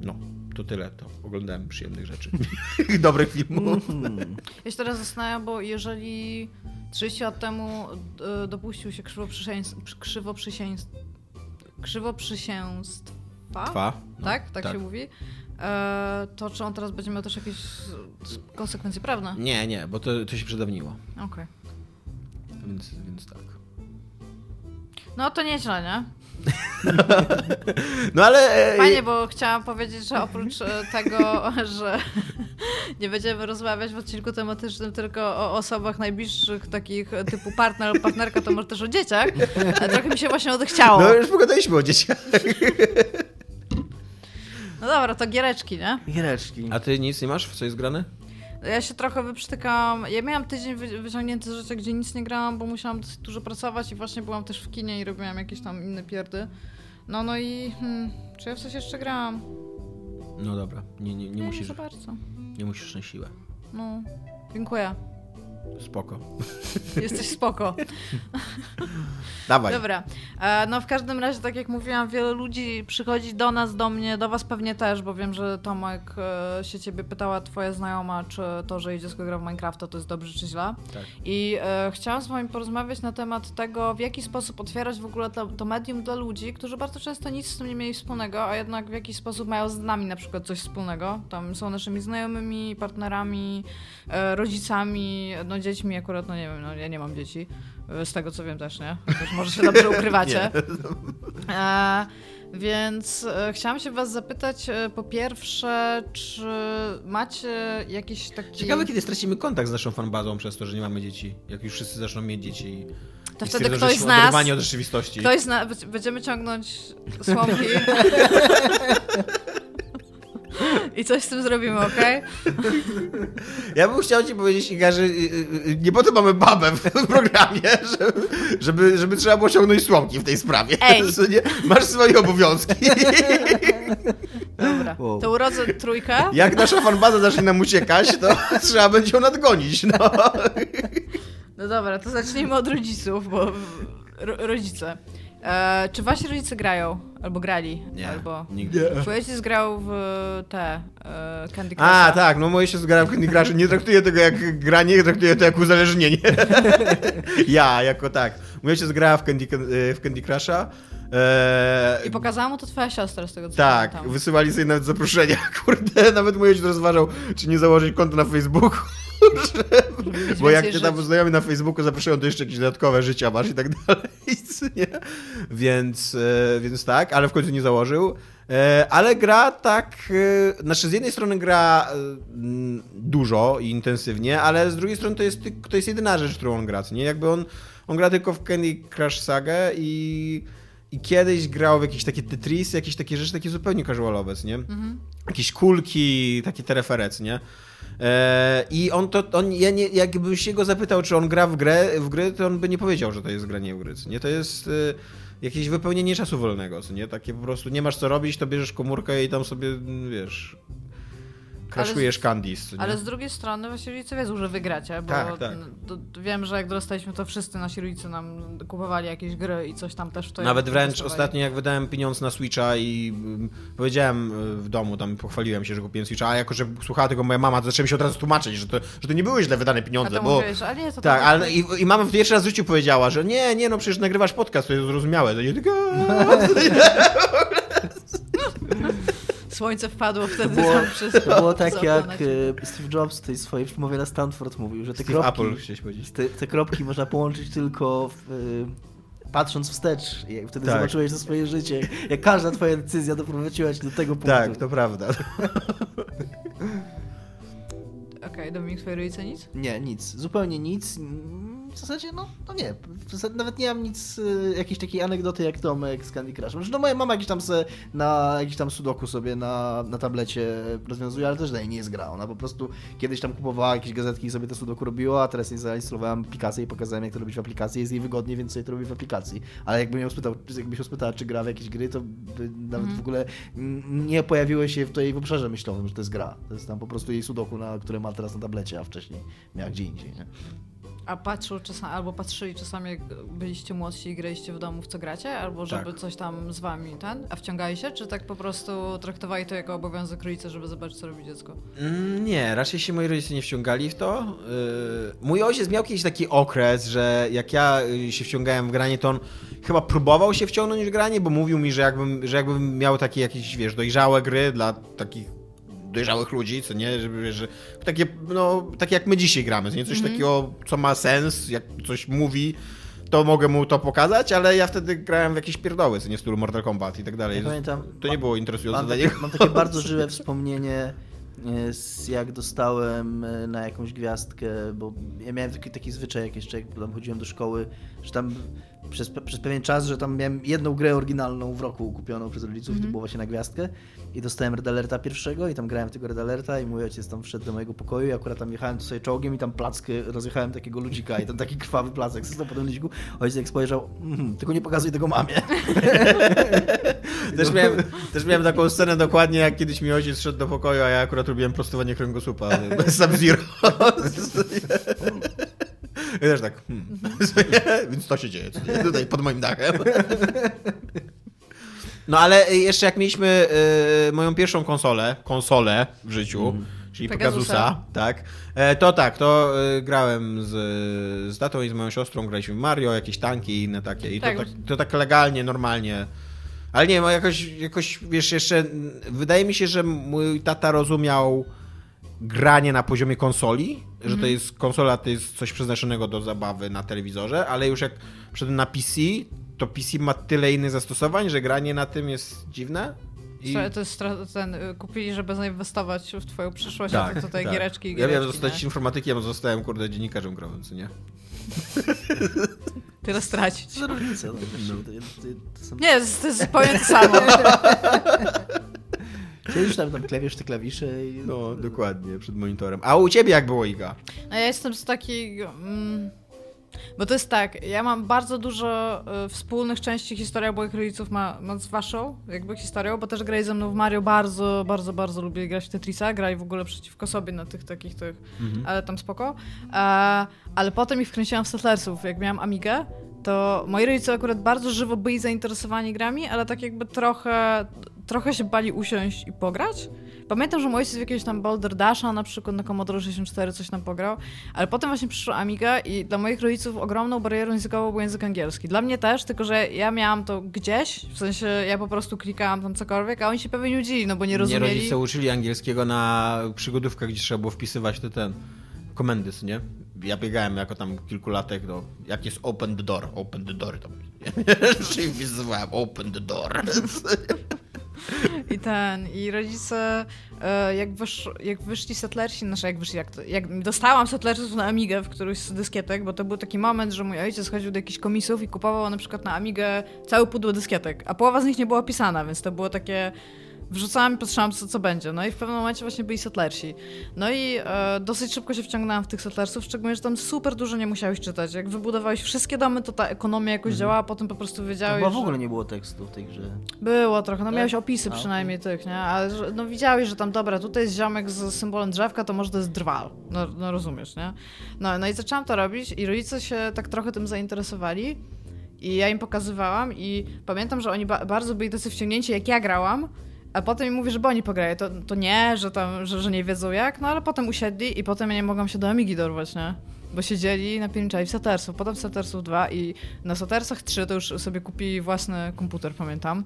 S3: No, to tyle. To oglądałem przyjemnych rzeczy. Dobrych filmów.
S2: Ja się teraz zastanawiam, bo jeżeli 30 lat temu e, dopuścił się krzywoprzysięstwa, krzywoprzysięstwa,
S3: Dwa. No,
S2: tak? tak? się mówi, e, to czy on teraz będzie miał też jakieś konsekwencje prawne?
S3: Nie, nie, bo to, to się przedawniło.
S2: Okej.
S3: Więc, więc tak.
S2: No to nieźle, nie?
S3: No ale... e,
S2: Fajnie, bo chciałam powiedzieć, że oprócz e, tego, że nie będziemy rozmawiać w odcinku tematycznym tylko o osobach najbliższych, takich typu partner lub partnerka, to może też o dzieciach. Trochę mi się właśnie odechciało.
S3: No już pogadaliśmy o dzieciach.
S2: No dobra, to giereczki, nie?
S4: Giereczki.
S3: A ty nic nie masz, w co jest grane?
S2: Ja się trochę wyprztykałam. Ja miałam tydzień wy- wyciągnięty z rzeczy, gdzie nic nie grałam, bo musiałam dosyć dużo pracować i właśnie byłam też w kinie i robiłam jakieś tam inne pierdy. No, no i hmm, czy ja w coś jeszcze grałam?
S3: No dobra, nie, nie, nie,
S2: Nie,
S3: musisz,
S2: nie za bardzo.
S3: nie musisz na siłę.
S2: No, dziękuję.
S3: Spoko.
S2: Jesteś spoko.
S3: Dawaj.
S2: Dobra. E, No w każdym razie, tak jak mówiłam, wiele ludzi przychodzi do nas, do mnie, do was pewnie też, bo wiem, że Tomek e, się ciebie pytała, twoja znajoma, czy to, że jej dziecko gra w Minecrafta, to jest dobrze czy źle.
S3: Tak.
S2: I e, chciałam z wami porozmawiać na temat tego, w jaki sposób otwierać w ogóle to, to medium dla ludzi, którzy bardzo często nic z tym nie mieli wspólnego, a jednak w jakiś sposób mają z nami na przykład coś wspólnego. Tam są naszymi znajomymi, partnerami, e, rodzicami, no dziećmi akurat, no nie wiem, no ja nie mam dzieci, e, z tego co wiem też, nie? Chociaż może się dobrze ukrywacie. E, więc e, chciałam się was zapytać po pierwsze, czy macie jakiś taki...
S3: Ciekawe, kiedy stracimy kontakt z naszą fanbazą przez to, że nie mamy dzieci. Jak już wszyscy zaczną mieć dzieci
S2: To
S3: i
S2: wtedy ktoś z nas...
S3: od rzeczywistości.
S2: Ktoś zna, będziemy ciągnąć słomki. I coś z tym zrobimy, okej?
S3: Ja bym chciał ci powiedzieć, Iga, że y, y, y, nie po to mamy babę w tym programie, żeby, żeby, żeby trzeba było ciągnąć słomki w tej sprawie.
S2: Ej.
S3: Masz swoje obowiązki.
S2: Dobra.
S4: Wow.
S2: To urodzę trójkę.
S3: Jak nasza fanbaza zacznie nam uciekać, to trzeba będzie ją nadgonić. No.
S2: No dobra, to zacznijmy od rodziców, bo ro, rodzice. E, czy wasi rodzice grają? Albo grali?
S3: Nie,
S2: Albo...
S3: nigdy.
S2: Twój ojciec grał w te e, Candy Crush.
S3: A, tak, no moje się zgrałem w Candy Crush. Nie traktuję tego jak granie, traktuję to jak uzależnienie. ja, jako tak. Moja się zgrała w Candy, w Candy Crusha. Eee,
S2: I pokazała mu to twoja siostra z tego co
S3: tak,
S2: pamiętam.
S3: wysyłali sobie nawet zaproszenia. Kurde, nawet mój ojciec rozważał, czy nie założyć konta na Facebooku. Bo jak cię tam znajomi na Facebooku zapraszają, to jeszcze jakieś dodatkowe życia masz i tak dalej. Nie? Więc, e, więc tak, ale w końcu nie założył. E, ale gra tak, e, znaczy z jednej strony gra mm, dużo i intensywnie, ale z drugiej strony to jest, to jest jedyna rzecz, którą on gra, nie? Jakby on, on gra tylko w Candy Crush Saga i, i kiedyś grał w jakieś takie Tetris, jakieś takie rzeczy takie zupełnie casualowe, nie?
S2: Mhm.
S3: jakieś kulki, takie tereferec, nie? E, I on to, on, ja nie, jakbyś się go zapytał, czy on gra w grę, w gry, to on by nie powiedział, że to jest granie w gry, nie? To jest e, jakieś wypełnienie czasu wolnego, co nie? Takie po prostu nie masz co robić, to bierzesz komórkę i tam sobie, mm, wiesz, kraszujesz nie?
S2: Ale z drugiej strony właśnie rodzice wiedzą, że wygracie, bo
S3: Tak, tak.
S2: wiem, że jak dorastaliśmy, to wszyscy nasi rodzice nam kupowali jakieś gry i coś tam też w to
S3: Nawet wręcz ostatnio jak wydałem pieniądze na Switcha i mm, powiedziałem y, w domu, tam pochwaliłem się, że kupiłem Switcha, a jako, że słuchała tego moja mama, to zaczęła mi się od razu tłumaczyć, że to, że to nie były źle wydane pieniądze, bo...
S2: mówiłeś, a nie, to
S3: Tak,
S2: tam-
S3: ale i, i mama pierwszy raz w życiu powiedziała, że nie, nie, no przecież nagrywasz podcast, to jest zrozumiałe. To nie tylko...
S2: Słońce wpadło wtedy
S4: było-
S2: tam przez
S4: To było tak jak e, Steve Jobs w tej swojej przemowie na Stanford mówił, że te
S3: Steve
S4: kropki,
S3: Apple,
S4: te, te kropki można połączyć tylko w, e, patrząc wstecz. I jak wtedy
S3: Tak.
S4: zobaczyłeś to swoje życie. Jak każda twoja decyzja doprowadziła cię do tego punktu.
S3: Tak, to prawda.
S2: Okej, Dominik, twoi rodzice nic?
S4: Nie, nic. Zupełnie nic. Mm, W zasadzie, no, no nie. W zasadzie nawet nie mam nic, y, jakiejś takiej anegdoty jak Tomek z Candy Crush. Znaczy, no moja mama jakiś tam se, na jakiś tam sudoku sobie na, na tablecie rozwiązuje, ale też dalej nie jest gra. Ona po prostu kiedyś tam kupowała jakieś gazetki i sobie to sudoku robiła, a teraz jej zainstalowałem aplikację i pokazałem jak to robić w aplikacji. Jest jej wygodniej, więc sobie to robi w aplikacji. Ale jakbym ją spytał, jakbyś ją spytała, czy gra w jakieś gry, to by nawet w ogóle mm, nie pojawiły się w tej w obszarze myślowym, że to jest gra. To jest tam po prostu jej sudoku, na, które ma teraz na tablecie, a wcześniej miała gdzie indziej. Nie?
S2: A patrzył czasami, albo patrzyli czasami, jak byliście młodsi i graliście w domu, w co gracie? Albo żeby
S3: Tak.
S2: coś tam z wami ten? A wciągali się? Czy tak po prostu traktowali to jako obowiązek rodzica, żeby zobaczyć, co robi dziecko?
S3: Mm, Nie, raczej się moi rodzice nie wciągali w to. Yy, Mój ojciec miał kiedyś taki okres, że jak ja y, się wciągałem w granie, to on chyba próbował się wciągnąć w granie, bo mówił mi, że jakbym, że jakbym miał takie jakieś, wiesz, dojrzałe gry dla takich dojrzałych ludzi, co nie, że, że takie, no, takie jak my dzisiaj gramy, nie, coś takiego, co ma sens, jak coś mówi, to mogę mu to pokazać, ale ja wtedy grałem w jakieś pierdoły, co nie w stylu Mortal Kombat i tak dalej.
S4: Ja pamiętam,
S3: to nie było interesujące
S4: mam
S3: dla niego.
S4: mam takie bardzo żywe wspomnienie e, z jak dostałem e, na jakąś gwiazdkę, bo ja miałem taki, taki zwyczaj, jak jeszcze jak tam chodziłem do szkoły, że tam przez, przez pewien czas, że tam miałem jedną grę oryginalną w roku kupioną przez rodziców, to było właśnie na gwiazdkę i dostałem Red Alerta pierwszego i tam grałem w tego Red Alerta i mój ojciec tam wszedł do mojego pokoju i akurat tam jechałem sobie czołgiem i tam plackę rozjechałem takiego ludzika i tam taki krwawy placek został po tym ludziku. Ojciec jak spojrzał, mm, tylko nie pokazuj tego mamie.
S3: Też miałem, też miałem taką scenę dokładnie, jak kiedyś mi ojciec szedł do pokoju, a ja akurat robiłem prostowanie kręgosłupa. Sub-Zero. I też tak, hmm. Więc to się dzieje tutaj pod moim dachem. No ale jeszcze jak mieliśmy y, moją pierwszą konsolę, konsolę w życiu, czyli
S2: Pegasusa.
S3: Pegasusa, tak, e, to tak, to y, grałem z, z tatą i z moją siostrą, graliśmy w Mario, jakieś tanki i inne takie. I
S2: Tak.
S3: to, tak, to tak legalnie, normalnie. Ale nie wiem, jakoś, jakoś, wiesz, jeszcze mm, wydaje mi się, że mój tata rozumiał granie na poziomie konsoli, że
S2: Mhm.
S3: to jest konsola, to jest coś przeznaczonego do zabawy na telewizorze, ale już jak wszedłem na PC, to PC ma tyle innych zastosowań, że granie na tym jest dziwne. I...
S2: Słuchaj, To jest ten, y, kupili, żeby zainwestować w twoją przyszłość, a to tutaj giereczki i
S3: Ja
S2: giereczki.
S3: miałem zostać
S2: nie?
S3: informatykiem, a zostałem, kurde, dziennikarzem growym, co nie?
S2: Tyle stracić.
S4: Różnica? No, są...
S2: Nie, to jest, to jest zupełnie to samo.
S4: Siedzisz tam, tam klewiesz te klawisze i...
S3: No, dokładnie, przed monitorem. A u ciebie jak było, Iga?
S2: No ja jestem z takiego... Mm, bo to jest tak, ja mam bardzo dużo y, wspólnych części historia moich rodziców ma, ma z waszą jakby historią, bo też grali ze mną w Mario, bardzo, bardzo, bardzo lubię grać w Tetrisa, grali w ogóle przeciwko sobie na tych takich tych, ale tam spoko. E, ale potem ich wkręciłam w Settlersów, jak miałam Amigę, to moi rodzice akurat bardzo żywo byli zainteresowani grami, ale tak jakby trochę, trochę się bali usiąść i pograć. Pamiętam, że mój ojciec w jakiegoś tam Boulder Dasha na przykład na Commodore 64 coś tam pograł, ale potem właśnie przyszła Amiga i dla moich rodziców ogromną barierą językową był język angielski. Dla mnie też, tylko że ja miałam to gdzieś, w sensie ja po prostu klikałam tam cokolwiek, a oni się pewnie nudzili, no bo nie
S3: Nie
S2: rozumieli.
S3: rodzice uczyli angielskiego na przygodówkach, gdzie trzeba było wpisywać te ten komendy, nie? Ja biegałem jako tam kilkulatek do... Jak jest open the door? Open the door. To... Czyli wpisywałem open the door.
S2: I ten, i rodzice, e, jak, wysz, jak wyszli settlersi, znaczy jak wyszli, jak, to, jak dostałam settlersów na Amigę w którymś z dyskietek, bo to był taki moment, że mój ojciec chodził do jakichś komisów i kupował na przykład na Amigę całe pudło dyskietek, a połowa z nich nie była opisana, więc to było takie... Wrzucałam i patrzyłam, co, co będzie. No i w pewnym momencie właśnie byli settlersi. No i e, dosyć szybko się wciągnęłam w tych settlersów, szczególnie, że tam super dużo nie musiałeś czytać. Jak wybudowałeś wszystkie domy, to ta ekonomia jakoś działała, potem po prostu wiedziałeś,
S4: Chyba w
S2: że...
S4: ogóle nie było tekstu w tej grze.
S2: Było trochę, no
S4: Tak?
S2: miałeś opisy
S4: A,
S2: przynajmniej tych, nie? Ale że- no widziałeś, że tam dobra, tutaj jest ziomek z symbolem drzewka, to może to jest drwal. No, no rozumiesz, nie? No, no i zaczęłam to robić i rodzice się tak trochę tym zainteresowali i ja im pokazywałam i pamiętam, że oni ba bardzo byli tacy wciągnięci, jak ja grałam, a potem mi mówi, żeby oni pograją. To, to nie, że tam, że, że nie wiedzą jak, no ale potem usiedli i potem ja nie mogłam się do Amigi dorwać, nie? Bo siedzieli na pierniczali w Satersów, potem w Satersów 2 i na Satersach 3 to już sobie kupili własny komputer, pamiętam,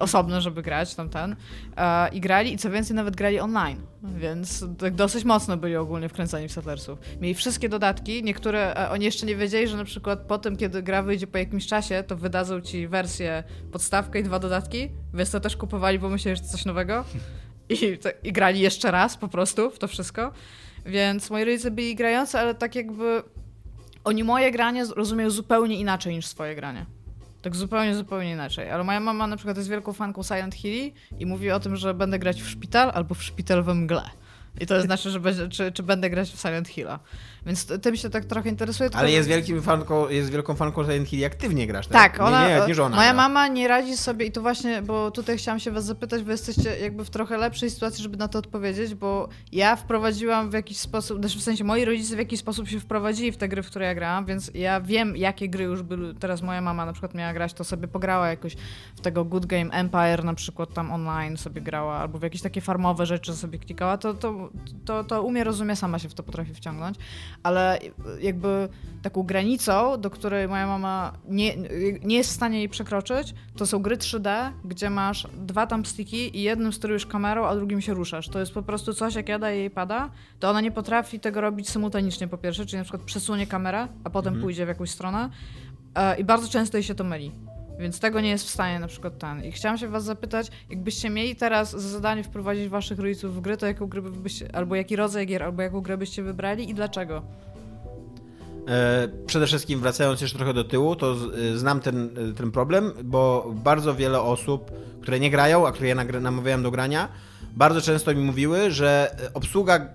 S2: osobny, żeby grać tam ten. E, I grali i co więcej nawet grali online, więc tak dosyć mocno byli ogólnie wkręcani w Satersów. Mieli wszystkie dodatki, niektóre, e, oni jeszcze nie wiedzieli, że na przykład po tym, kiedy gra wyjdzie po jakimś czasie, to wydadzą ci wersję podstawkę i dwa dodatki, więc to też kupowali, bo myśleli, że to coś nowego. I, to, I grali jeszcze raz po prostu w to wszystko. Więc moi rodzice byli grający, ale tak jakby oni moje granie rozumieją zupełnie inaczej niż swoje granie. Tak zupełnie, zupełnie inaczej. Ale moja mama na przykład jest wielką fanką Silent Hill i mówi o tym, że będę grać w szpital albo w szpital we mgle. I to znaczy, że będzie, czy, czy będę grać w Silent Hilla. Więc t- tym się tak trochę interesuje. tylko
S3: Ale jest, wielkim fanką, jest wielką fanką Silent Hill i aktywnie grasz, tak?
S2: tak, ona,
S3: Nie, nie, nie żona.
S2: moja
S3: gra.
S2: mama nie radzi sobie i to właśnie, bo tutaj chciałam się was zapytać, bo jesteście jakby w trochę lepszej sytuacji, żeby na to odpowiedzieć, bo ja wprowadziłam w jakiś sposób, znaczy w sensie moi rodzice w jakiś sposób się wprowadzili w te gry, w które ja grałam, więc ja wiem, jakie gry już były, teraz moja mama na przykład miała grać, to sobie pograła jakoś w tego Good Game Empire na przykład tam online sobie grała, albo w jakieś takie farmowe rzeczy sobie klikała, to, to, to, to umie, rozumie, sama się w to potrafi wciągnąć, ale jakby taką granicą, do której moja mama nie, nie jest w stanie jej przekroczyć, to są gry 3D, gdzie masz dwa thumbsticki i jednym sterujesz kamerą, a drugim się ruszasz. To jest po prostu coś, jak ja daję jej pada, to ona nie potrafi tego robić symultanicznie po pierwsze, czyli na przykład przesunie kamerę, a potem pójdzie w jakąś stronę. E, I bardzo często jej się to myli. Więc tego nie jest w stanie na przykład ten. I chciałam się was zapytać, jakbyście mieli teraz za zadanie wprowadzić waszych rodziców w grę, to jaką grę byście, albo jaki rodzaj gier, albo jaką grę byście wybrali i dlaczego?
S3: E, przede wszystkim wracając jeszcze trochę do tyłu, to e, znam ten, e, ten problem, bo bardzo wiele osób, które nie grają, a które ja namawiałem do grania, bardzo często mi mówiły, że obsługa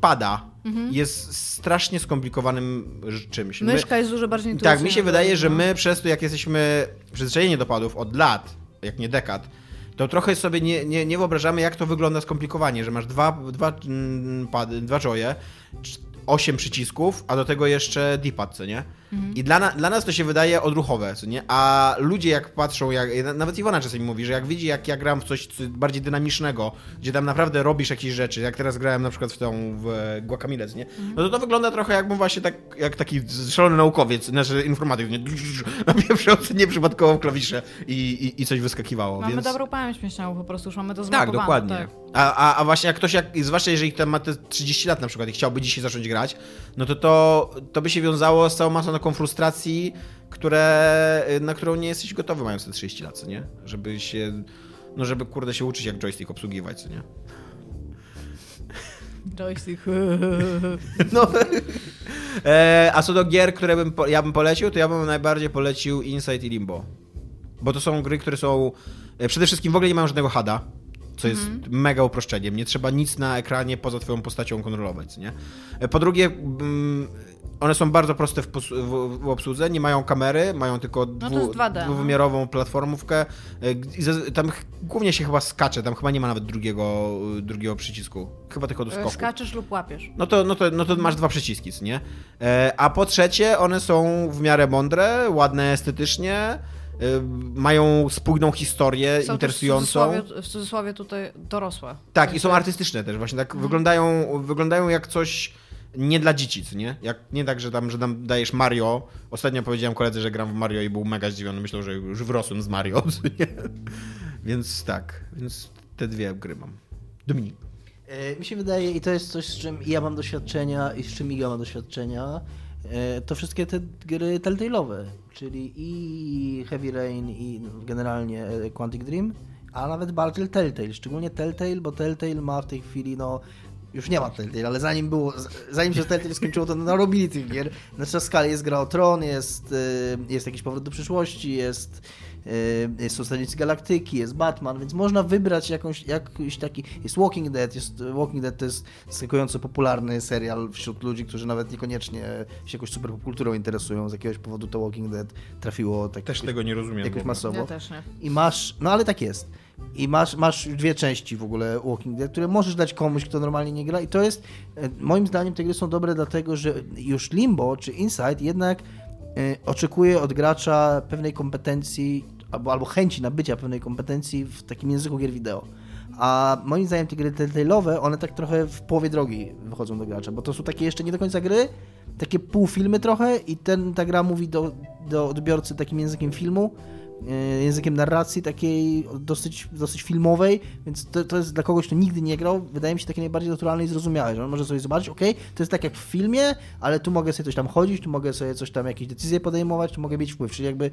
S3: pada jest strasznie skomplikowanym czymś. My-
S2: Myszka jest dużo bardziej
S3: tak,
S2: intuicyjna.
S3: mi się wydaje, że
S2: no.
S3: my przez to, jak jesteśmy przyzwyczajeni do padów od lat, jak nie dekad, to trochę sobie nie, nie, nie wyobrażamy, jak to wygląda skomplikowanie, że masz dwa, dwa mm, pady, dwa joye, cz- osiem przycisków, a do tego jeszcze D-pad, co nie?
S2: Mhm.
S3: I dla, na, dla nas to się wydaje odruchowe, co nie? A ludzie jak patrzą, jak, nawet Iwona czasami mówi, że jak widzi, jak ja gram w coś co bardziej dynamicznego, gdzie tam naprawdę robisz jakieś rzeczy, jak teraz grałem na przykład w tą w Guacamole, co nie?
S2: Mhm.
S3: No to to wygląda trochę jakbym właśnie tak, jak taki szalony naukowiec, znaczy informatyk, nie? napieprzający nieprzypadkowo klawisze i, i, i coś wyskakiwało,
S2: Mamy
S3: więc...
S2: dobrą pamięć mięśniową, po prostu już mamy to
S3: Tak,
S2: zmapowane.
S3: dokładnie.
S2: Tak.
S3: A, a, a właśnie jak ktoś, jak, zwłaszcza jeżeli ten ma te 30 lat na przykład i chciałby dzisiaj zacząć grać, no to to, to by się wiązało z całą masą taką frustracji, które, na którą nie jesteś gotowy mając te 30 lat, co nie? Żeby się, no żeby kurde się uczyć jak joystick obsługiwać, co nie?
S2: Joystick.
S3: No. E, a co do gier, które bym po, ja bym polecił, to ja bym najbardziej polecił Inside i Limbo. Bo to są gry, które są. e, Przede wszystkim w ogóle nie mają żadnego hada. Co jest mega uproszczeniem. Nie trzeba nic na ekranie poza twoją postacią kontrolować, nie? E, Po drugie, mm, one są bardzo proste w, w, w obsłudze, nie mają kamery, mają tylko
S2: No
S3: dwu,
S2: jest 2D, no.
S3: dwuwymiarową platformówkę. E, Tam głównie się chyba skacze, tam chyba nie ma nawet drugiego, drugiego przycisku. Chyba tylko do skoku.
S2: Skaczesz lub łapiesz.
S3: No to, no to, no to masz dwa przyciski, nie? E, a po trzecie, one są w miarę mądre, ładne estetycznie, e, mają spójną historię,
S2: Są
S3: interesującą.
S2: W cudzysłowie, w cudzysłowie tutaj dorosłe.
S3: Tak, i są artystyczne też, właśnie tak wyglądają, wyglądają jak coś nie dla dzieci, nie? Jak, nie tak, że tam, że tam dajesz Mario. Ostatnio powiedziałem koledze, że gram w Mario i był mega zdziwiony, myślał, że już wrosłem z Mario, nie? Więc tak, więc te dwie gry mam. Dominik.
S4: E, Mi się wydaje, i to jest coś, z czym ja mam doświadczenia i z czym Iga ma doświadczenia, to wszystkie te gry Telltale'owe, czyli i Heavy Rain, i generalnie e, Quantic Dream, a nawet bardziej Telltale, szczególnie Telltale, bo Telltale ma w tej chwili, no, już nie ma Telltale, ale zanim było, zanim się Telltale skończyło, to narobili tych gier. Na naszej skali jest Gra o Tron, jest, e, jest jakiś powrót do przyszłości, jest e, jest są Strażnicy Galaktyki, jest Batman, więc można wybrać jakąś, jakiś taki, jest Walking Dead, jest Walking Dead to jest zaskakująco popularny serial wśród ludzi, którzy nawet niekoniecznie się jakąś super popkulturą interesują, z jakiegoś powodu to Walking Dead trafiło tak
S3: Też tego nie rozumiem.
S4: jakoś masowo.
S2: Ja też nie.
S4: I masz, no ale tak jest. I masz, masz dwie części w ogóle Walking Dead, które możesz dać komuś, kto normalnie nie gra. I to jest, e, moim zdaniem, te gry są dobre, dlatego że już Limbo czy Inside jednak oczekuje od gracza pewnej kompetencji albo, albo chęci nabycia pewnej kompetencji w takim języku gier wideo. A moim zdaniem te gry Telltale'owe, one tak trochę w połowie drogi wychodzą do gracza, bo to są takie jeszcze nie do końca gry, takie półfilmy trochę i ten, ta gra mówi do, do odbiorcy takim językiem filmu, językiem narracji takiej dosyć, dosyć filmowej, więc to, to jest dla kogoś, kto nigdy nie grał, wydaje mi się takie najbardziej naturalne i zrozumiałe, że on może sobie zobaczyć, ok, to jest tak jak w filmie, ale tu mogę sobie coś tam chodzić, tu mogę sobie coś tam, jakieś decyzje podejmować, tu mogę mieć wpływ, czyli jakby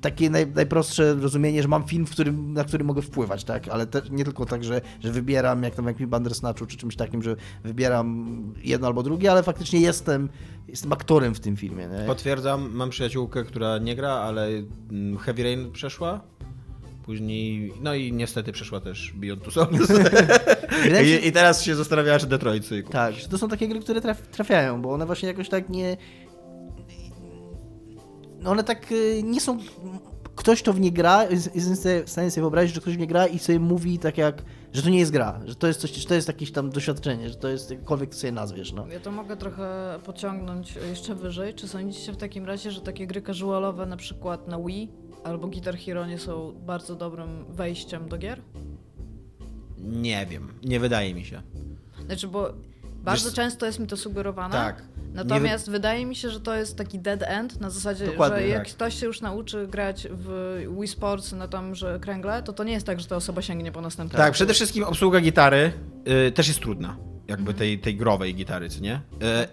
S4: takie naj, najprostsze rozumienie, że mam film, w którym, na który mogę wpływać, tak, ale te, nie tylko tak, że, że wybieram, jak tam jak mi Bandersnatchu, czy czymś takim, że wybieram jedno albo drugie, ale faktycznie jestem, jestem aktorem w tym filmie, nie?
S3: Potwierdzam, mam przyjaciółkę, która nie gra, ale mm, Heavy Rain przeszła. Później, no i niestety przeszła też Beyond Two Souls. I, I teraz się zastanawiała, czy Detroit sobie.
S4: Tak, że to są takie gry, które traf, trafiają, bo one właśnie jakoś tak nie. No one tak y, nie są. Ktoś, kto w nie gra, jest w stanie sobie wyobrazić, że ktoś w nie gra i sobie mówi tak jak, że to nie jest gra, że to jest coś, że to jest jakieś tam doświadczenie, że to jest jakkolwiek sobie nazwiesz, no.
S2: Ja to mogę trochę pociągnąć jeszcze wyżej. Czy sądzicie w takim razie, że takie gry casualowe na przykład na Wii albo Guitar Hero nie są bardzo dobrym wejściem do gier?
S3: Nie wiem, nie wydaje mi się.
S2: Znaczy, bo bardzo
S3: Wiesz-
S2: często jest mi to sugerowane.
S3: Tak.
S2: Natomiast wydaje mi się, że to jest taki dead end na zasadzie,
S4: Dokładnie
S2: że jak
S3: tak.
S2: ktoś się już nauczy grać w Wii Sports na tam, że kręgle, to to nie jest tak, że ta osoba sięgnie po następny.
S3: Tak, przede wszystkim obsługa gitary y, też jest trudna. Jakby
S2: Mhm.
S3: tej, tej growej gitary, co nie? Y,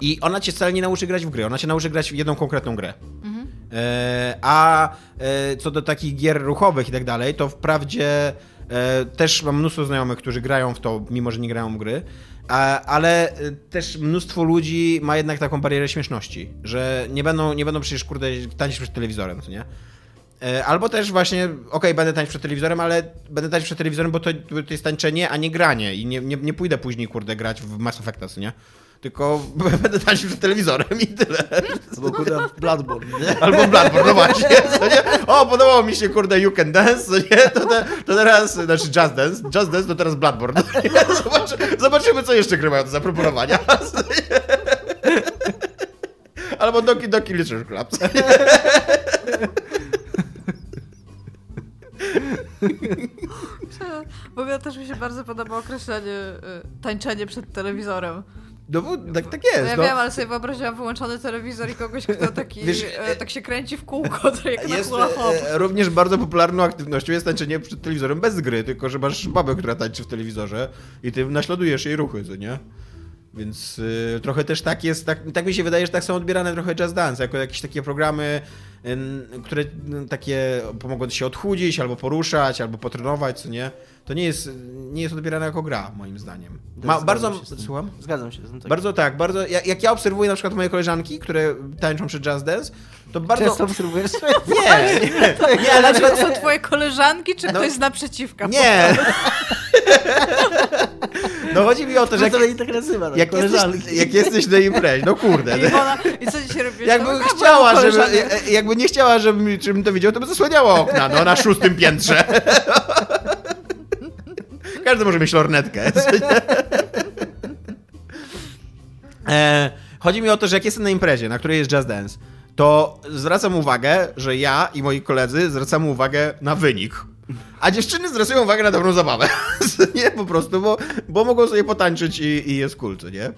S3: I ona cię wcale nie nauczy grać w gry, ona cię nauczy grać w jedną konkretną grę.
S2: Mhm.
S3: E, a e, co do takich gier ruchowych i tak dalej, to wprawdzie też mam mnóstwo znajomych, którzy grają w to, mimo że nie grają w gry, ale e, też mnóstwo ludzi ma jednak taką barierę śmieszności, że nie będą, nie będą przecież, kurde, tańczyć przed telewizorem, co nie? E, Albo też właśnie, okej, będę tańczyć przed telewizorem, ale będę tańczyć przed telewizorem, bo to, to jest tańczenie, a nie granie. I nie, nie, nie pójdę później, kurde, grać w Mass Effecta, co nie? Tylko będę tańczyć przed telewizorem i tyle.
S4: Bo kurde, Bloodborne, nie?
S3: Albo Bloodborne, no właśnie, co nie? O, podobało mi się, kurde, You Can Dance, co nie? To, te, to teraz, znaczy Just Dance, Just Dance to teraz Bloodborne. Zobaczy, zobaczymy, co jeszcze gry mają do zaproponowania. Albo Doki Doki Literature Club. co nie?
S2: W ogóle też mi się bardzo podoba określenie y, tańczenie przed telewizorem.
S3: No bo tak, tak
S2: No
S3: jest,
S2: ja
S3: no.
S2: wiem, ale sobie wyobraziłam wyłączony telewizor i kogoś, kto taki,
S3: Wiesz,
S2: e, tak się kręci w kółko, to jak na
S3: Jest
S2: hula hop.
S3: e, również bardzo popularną aktywnością jest tańczenie przed telewizorem bez gry, tylko że masz babę, która tańczy w telewizorze i ty naśladujesz jej ruchy, co nie? Więc y, trochę też tak jest, tak, tak mi się wydaje, że tak są odbierane trochę Jazz Dance, jako jakieś takie programy, ym, które y, takie pomogą ci się odchudzić, albo poruszać, albo potrenować, co nie? To nie jest, nie jest odbierane jako gra, moim zdaniem. Ma,
S4: Zgadzam
S3: bardzo, słucham?
S4: Zgadzam się z tym. Tak.
S3: Bardzo tak, bardzo. Jak, jak ja obserwuję na przykład moje koleżanki, które tańczą przed Jazz Dance, to bardzo.
S4: Często obserwujesz?
S3: Nie, nie, nie, ale
S2: to
S3: przykład...
S2: są twoje koleżanki, czy
S3: No.
S2: ktoś z naprzeciwka?
S3: Nie! No chodzi mi o to, że
S4: Że
S3: jak,
S4: tak nazywa, tak,
S3: jak, jesteś, jak jesteś na imprezie, no kurde.
S2: I,
S3: no.
S2: ona, I co dzisiaj robisz?
S3: Jakby
S2: No,
S3: chciała, żeby,
S2: koleżankę.
S3: jakby nie chciała, żebym, żebym to widział, to by zasłaniała okna, no, na szóstym piętrze. Każdy może mieć lornetkę. E, chodzi mi o to, że jak jestem na imprezie, na której jest jazz dance, to zwracam uwagę, że ja i moi koledzy zwracamy uwagę na wynik. A dziewczyny zwracają uwagę na dobrą zabawę. nie, po prostu, bo, bo mogą sobie potańczyć i, i jest cool, co nie?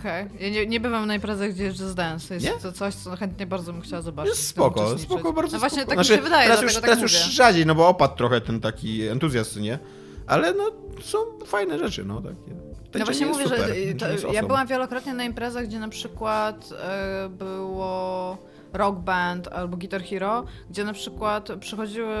S2: Okej. Ja nie, nie bywam na imprezach, gdzie jest Just Dance. Jest
S3: Nie?
S2: to coś, co chętnie bardzo bym chciała zobaczyć.
S3: Jest spoko, spoko, bardzo
S2: No właśnie
S3: spoko.
S2: tak mi się wydaje,
S3: teraz już,
S2: tak
S3: teraz
S2: mówię.
S3: już rzadziej, no bo opadł trochę ten taki entuzjazm, nie? Ale no, są fajne rzeczy, no takie.
S2: No
S3: Tańczenie
S2: właśnie mówię,
S3: super,
S2: że y, to, ja byłam wielokrotnie na imprezach, gdzie na przykład e, było rock band albo Guitar Hero, gdzie na przykład przychodziły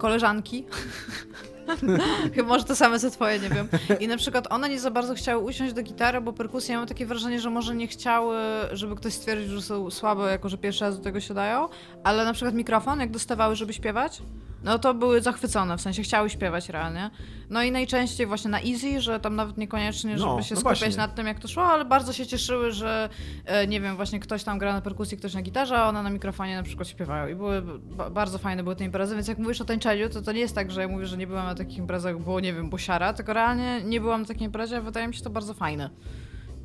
S2: koleżanki. Chyba może to same co twoje, nie wiem. I na przykład one nie za bardzo chciały usiąść do gitary, bo perkusja, ja mam takie wrażenie, że może nie chciały, żeby ktoś stwierdził, że są słabe, jako że pierwszy raz do tego siadają, ale na przykład mikrofon, jak dostawały, żeby śpiewać, no to były zachwycone, w sensie chciały śpiewać realnie. No i najczęściej właśnie na easy, że tam nawet niekoniecznie, żeby
S3: No,
S2: się
S3: no
S2: skupiać nad tym, jak to szło, ale bardzo się cieszyły, że e, nie wiem, właśnie ktoś tam gra na perkusji, ktoś na gitarze, a one na mikrofonie na przykład śpiewają. I były ba- bardzo fajne były te imprezy, więc jak mówisz o tańczeniu, to to nie jest tak, że ja mówię, że nie byłam na takich imprezach, bo nie wiem, bo siara, tylko realnie nie byłam na takiej imprezie, a wydaje mi się to bardzo fajne.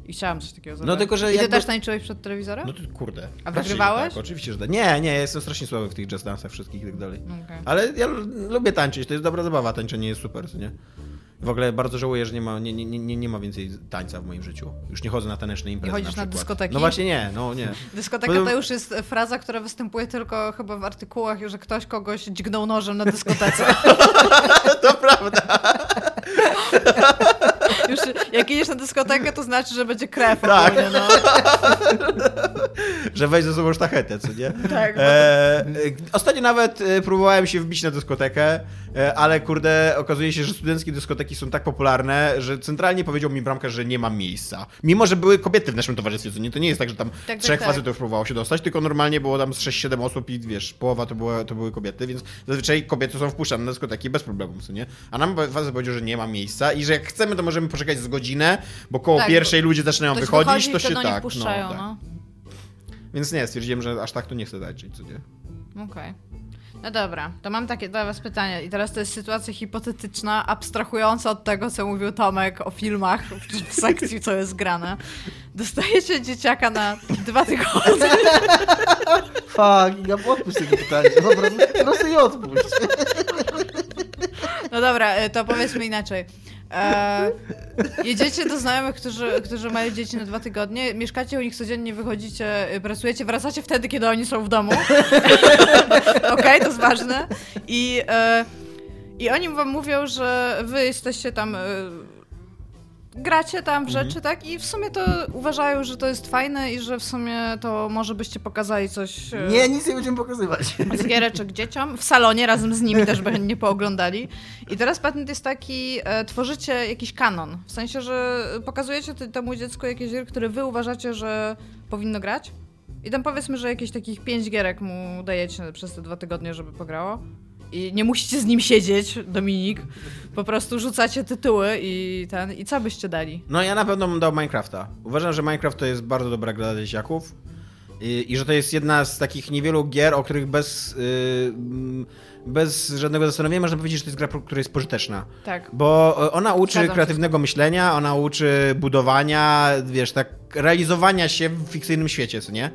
S2: I chciałam coś takiego zrobić.
S3: tylko, że
S2: I ty
S3: jakby-
S2: też tańczyłeś przed telewizorem?
S3: No to kurde.
S2: A wygrywałeś?
S3: Tak, oczywiście, że tak. Nie, nie, jestem strasznie słaby w tych jazz dance'ach wszystkich i tak dalej.
S2: Okej.
S3: Ale ja lubię tańczyć, to jest dobra zabawa, tańczenie jest super, co nie? W ogóle bardzo żałuję, że nie ma, nie, nie, nie, nie ma więcej tańca w moim życiu. Już nie chodzę na taneczne imprezy
S2: chodzisz na
S3: przykład.
S2: dyskoteki?
S3: No właśnie nie, no nie.
S2: Dyskoteka
S3: Potem-
S2: to już jest fraza, która występuje tylko chyba w artykułach, że ktoś kogoś dźgnął nożem na dyskotece.
S3: to prawda.
S2: Już jak idziesz na dyskotekę, to znaczy, że będzie krew
S3: Tak.
S2: ogólnie, no.
S3: Że weź ze sobą sztachetę, co nie?
S2: Tak,
S3: E, ostatnio nawet e, próbowałem się wbić na dyskotekę, e, ale kurde, okazuje się, że studenckie dyskoteki są tak popularne, że centralnie powiedział mi bramkarz, że nie mam miejsca. Mimo, że były kobiety w naszym towarzystwie, co nie? To nie jest tak, że tam
S2: tak,
S3: trzech
S2: tak.
S3: facetów próbowało się dostać, tylko normalnie było tam z 6-7 osób i wiesz, połowa to, była, to były kobiety, więc zazwyczaj kobiety są wpuszczane na dyskoteki bez problemu, co nie? A nam facet powiedział, że nie ma miejsca i że jak chcemy, to możemy poczekać z godzinę, bo koło
S2: Tak,
S3: pierwszej ludzie zaczynają wychodzić,
S2: wychodzi
S3: to się
S2: oni
S3: tak,
S2: wpuszczają,
S3: tak.
S2: no.
S3: Więc nie, stwierdziłem, że aż tak to nie chcę tańczyć, co nie?
S2: Okej. No dobra, to mam takie dla was pytanie. I teraz to jest sytuacja hipotetyczna, abstrahująca od tego, co mówił Tomek o filmach w, w sekcji, co jest grane. Dostajecie dzieciaka na dwa tygodnie.
S4: Fuck, ja odpuść tego pytania. No, po prostu, po prostu je odpuść.
S2: No dobra, e, to powiedzmy inaczej. E, jedziecie do znajomych, którzy, którzy mają dzieci na dwa tygodnie, mieszkacie u nich codziennie, wychodzicie, e, pracujecie, wracacie wtedy, kiedy oni są w domu. Okej, to jest ważne. I, e, I oni wam mówią, że wy jesteście tam e, gracie tam w
S3: Mhm.
S2: rzeczy, tak? I w sumie to uważają, że to jest fajne i że w sumie to może byście pokazali coś... e,
S4: Nie, nic nie będziemy pokazywać.
S2: z giereczek dzieciom w salonie razem z nimi też by chętnie pooglądali. I teraz patent jest taki, e, tworzycie jakiś kanon. W sensie, że pokazujecie temu dziecku jakieś gry, które wy uważacie, że powinno grać. I tam powiedzmy, że jakieś takich pięć gierek mu dajecie przez te dwa tygodnie, żeby pograło. I nie musicie z nim siedzieć, Dominik. Po prostu rzucacie tytuły i ten. I co byście dali?
S3: No ja na pewno bym dał Minecrafta. Uważam, że Minecraft to jest bardzo dobra gra dla dzieciaków i, i że to jest jedna z takich niewielu gier, o których bez, yy, bez żadnego zastanowienia można powiedzieć, że to jest gra, która jest pożyteczna.
S2: Tak.
S3: Bo e, ona uczy
S2: Zgadzam się
S3: kreatywnego myślenia, ona uczy budowania, wiesz, tak realizowania się w fikcyjnym świecie, co nie?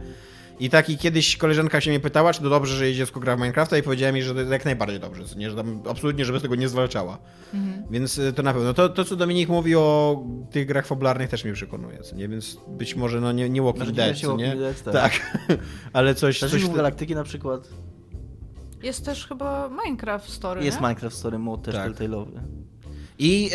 S3: I taki kiedyś koleżanka się mnie pytała, czy to dobrze, że jej dziecko gra w Minecrafta i powiedziała mi, że to jak najbardziej dobrze, nie? Że tam absolutnie, żeby z tego nie zwalczała.
S2: Mhm.
S3: Więc y, to na pewno. To, to, co Dominik mówi o tych grach fabularnych też mnie przekonuje, co nie? Więc być może no nie, nie Walking
S4: Znaczy,
S3: Dead,
S4: nie
S3: co nie?
S4: Walking Dead, tak.
S3: Tak. Ale coś... coś
S4: Strażników Galaktyki na przykład.
S2: Jest też chyba Minecraft Story.
S4: Jest
S2: nie?
S4: Minecraft Story Mode też
S3: Tak.
S4: Telltale'owy.
S3: I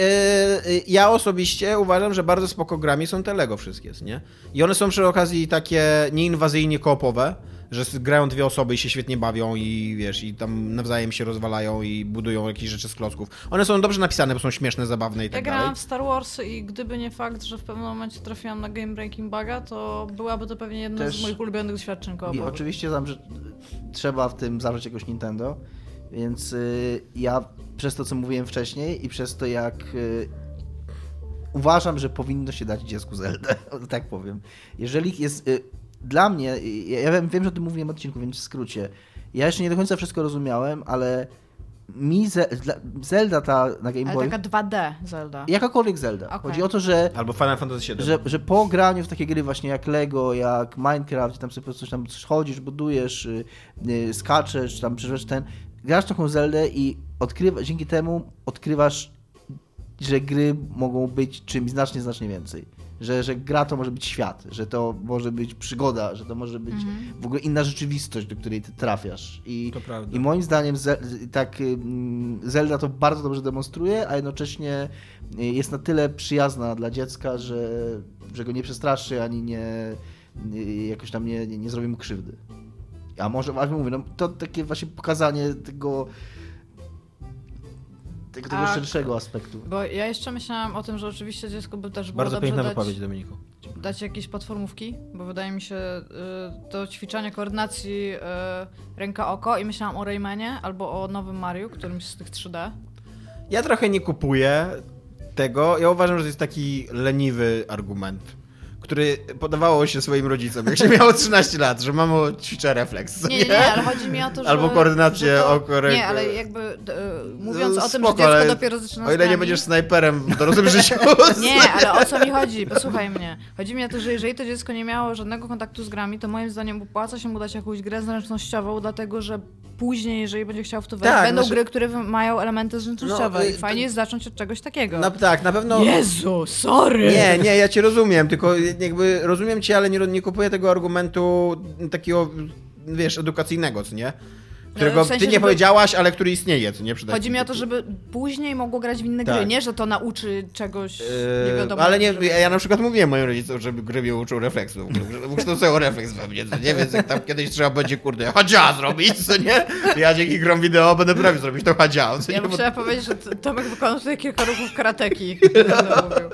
S3: y, y, ja osobiście uważam, że bardzo spoko grami są te Lego wszystkie, nie? I one są przy okazji takie nieinwazyjnie koopowe, że grają dwie osoby i się świetnie bawią i wiesz, i tam nawzajem się rozwalają i budują jakieś rzeczy z klocków. One są dobrze napisane, bo są śmieszne, zabawne i
S2: Ja
S3: tak dalej.
S2: grałam w Star Wars i gdyby nie fakt, że w pewnym momencie trafiłam na Game Breaking Buga, to byłaby to pewnie jedno
S4: Też-
S2: z moich ulubionych doświadczeń
S4: I
S2: koopowych.
S4: oczywiście znam, że trzeba w tym zawrzeć jakoś Nintendo, więc y, ja przez to, co mówiłem wcześniej i przez to, jak y, uważam, że powinno się dać dziecku Zelda, tak powiem. Jeżeli jest... Y, dla mnie, ja, wiem, wiem, że o tym mówiłem w odcinku, więc w skrócie. Ja jeszcze nie do końca wszystko rozumiałem, ale mi Ze Zelda ta na Game
S2: Ale
S4: Boy...
S2: taka 2D Zelda.
S4: Jakakolwiek Zelda.
S2: Okej.
S4: Chodzi o to, że
S3: Albo Final Fantasy VII.
S4: że, że po graniu w takie gry właśnie jak Lego, jak Minecraft, gdzie tam sobie po prostu coś tam chodzisz, budujesz, skaczesz, tam przeżywasz ten, grasz taką Zeldę i odkrywa, dzięki temu odkrywasz, że gry mogą być czymś znacznie, znacznie więcej. Że, że gra to może być świat, że to może być przygoda, że to może być w ogóle inna rzeczywistość, do której ty trafiasz. I,
S3: To prawda.
S4: i moim zdaniem Ze- tak ym, Zelda to bardzo dobrze demonstruje, a jednocześnie y, jest na tyle przyjazna dla dziecka, że, że go nie przestraszy ani nie y, jakoś tam nie, nie, nie zrobi mu krzywdy. A może, ale mówię, no, to takie właśnie pokazanie tego tego, tego
S2: A-
S4: szerszego aspektu.
S2: Bo ja jeszcze myślałam o tym, że oczywiście dziecko by też było
S3: Bardzo
S2: dobrze
S3: piękna
S2: dać,
S3: wypowiedź, Dominiku.
S2: dać jakieś platformówki, bo wydaje mi się y, to ćwiczenie koordynacji y, ręka-oko i myślałam o Raymanie albo o nowym Mariu, którymś z tych 3D.
S3: Ja trochę nie kupuję tego. Ja uważam, że to jest taki leniwy argument, który podawało się swoim rodzicom, jak się miało 13 lat, że mamo ćwiczę refleks.
S2: Nie, nie, nie, ale chodzi mi o to, że...
S3: Albo koordynację
S2: że to. Nie, ale jakby y, mówiąc o tym,
S3: Spoko,
S2: że dziecko dopiero zaczyna
S3: O ile nie będziesz snajperem w dorosłym życiu.
S2: Nie, ale o co mi chodzi? Posłuchaj mnie. Chodzi mi o to, że jeżeli to dziecko nie miało żadnego kontaktu z grami, to moim zdaniem opłaca się mu dać jakąś grę zręcznościową, dlatego że później, jeżeli będzie chciał w to wejść,
S3: Tak,
S2: będą
S3: znaczy-
S2: gry, które mają elementy zręcznościowe
S3: No,
S2: i fajnie
S3: to-
S2: jest zacząć od czegoś takiego.
S3: No tak, na pewno...
S2: Jezu, sorry!
S3: Nie, nie, ja cię rozumiem, tylko jakby rozumiem cię, ale nie, nie kupuję tego argumentu takiego, wiesz, edukacyjnego, co nie? Którego
S2: No, w sensie,
S3: ty nie
S2: żeby-
S3: powiedziałaś, ale który istnieje, co nie? Przyda
S2: Chodzi mi o to, żeby później mogło grać w inne
S3: Tak.
S2: gry, nie, że to nauczy czegoś nie
S3: Yy,
S2: wiadomo.
S3: ale nie,
S2: żeby-
S3: ja na przykład mówiłem moim rodzicom, żeby gry mnie uczą refleksu, ukształcają refleks we mnie, co nie? Więc jak tam kiedyś trzeba będzie, kurde, hadzia zrobić, co nie? Ja dzięki grom wideo będę prawie zrobić to hadzia, nie?
S2: Ja
S3: Bo,
S2: musiałam powiedzieć, że Tomek wykonał tutaj kilka ruchów karateki. mówił.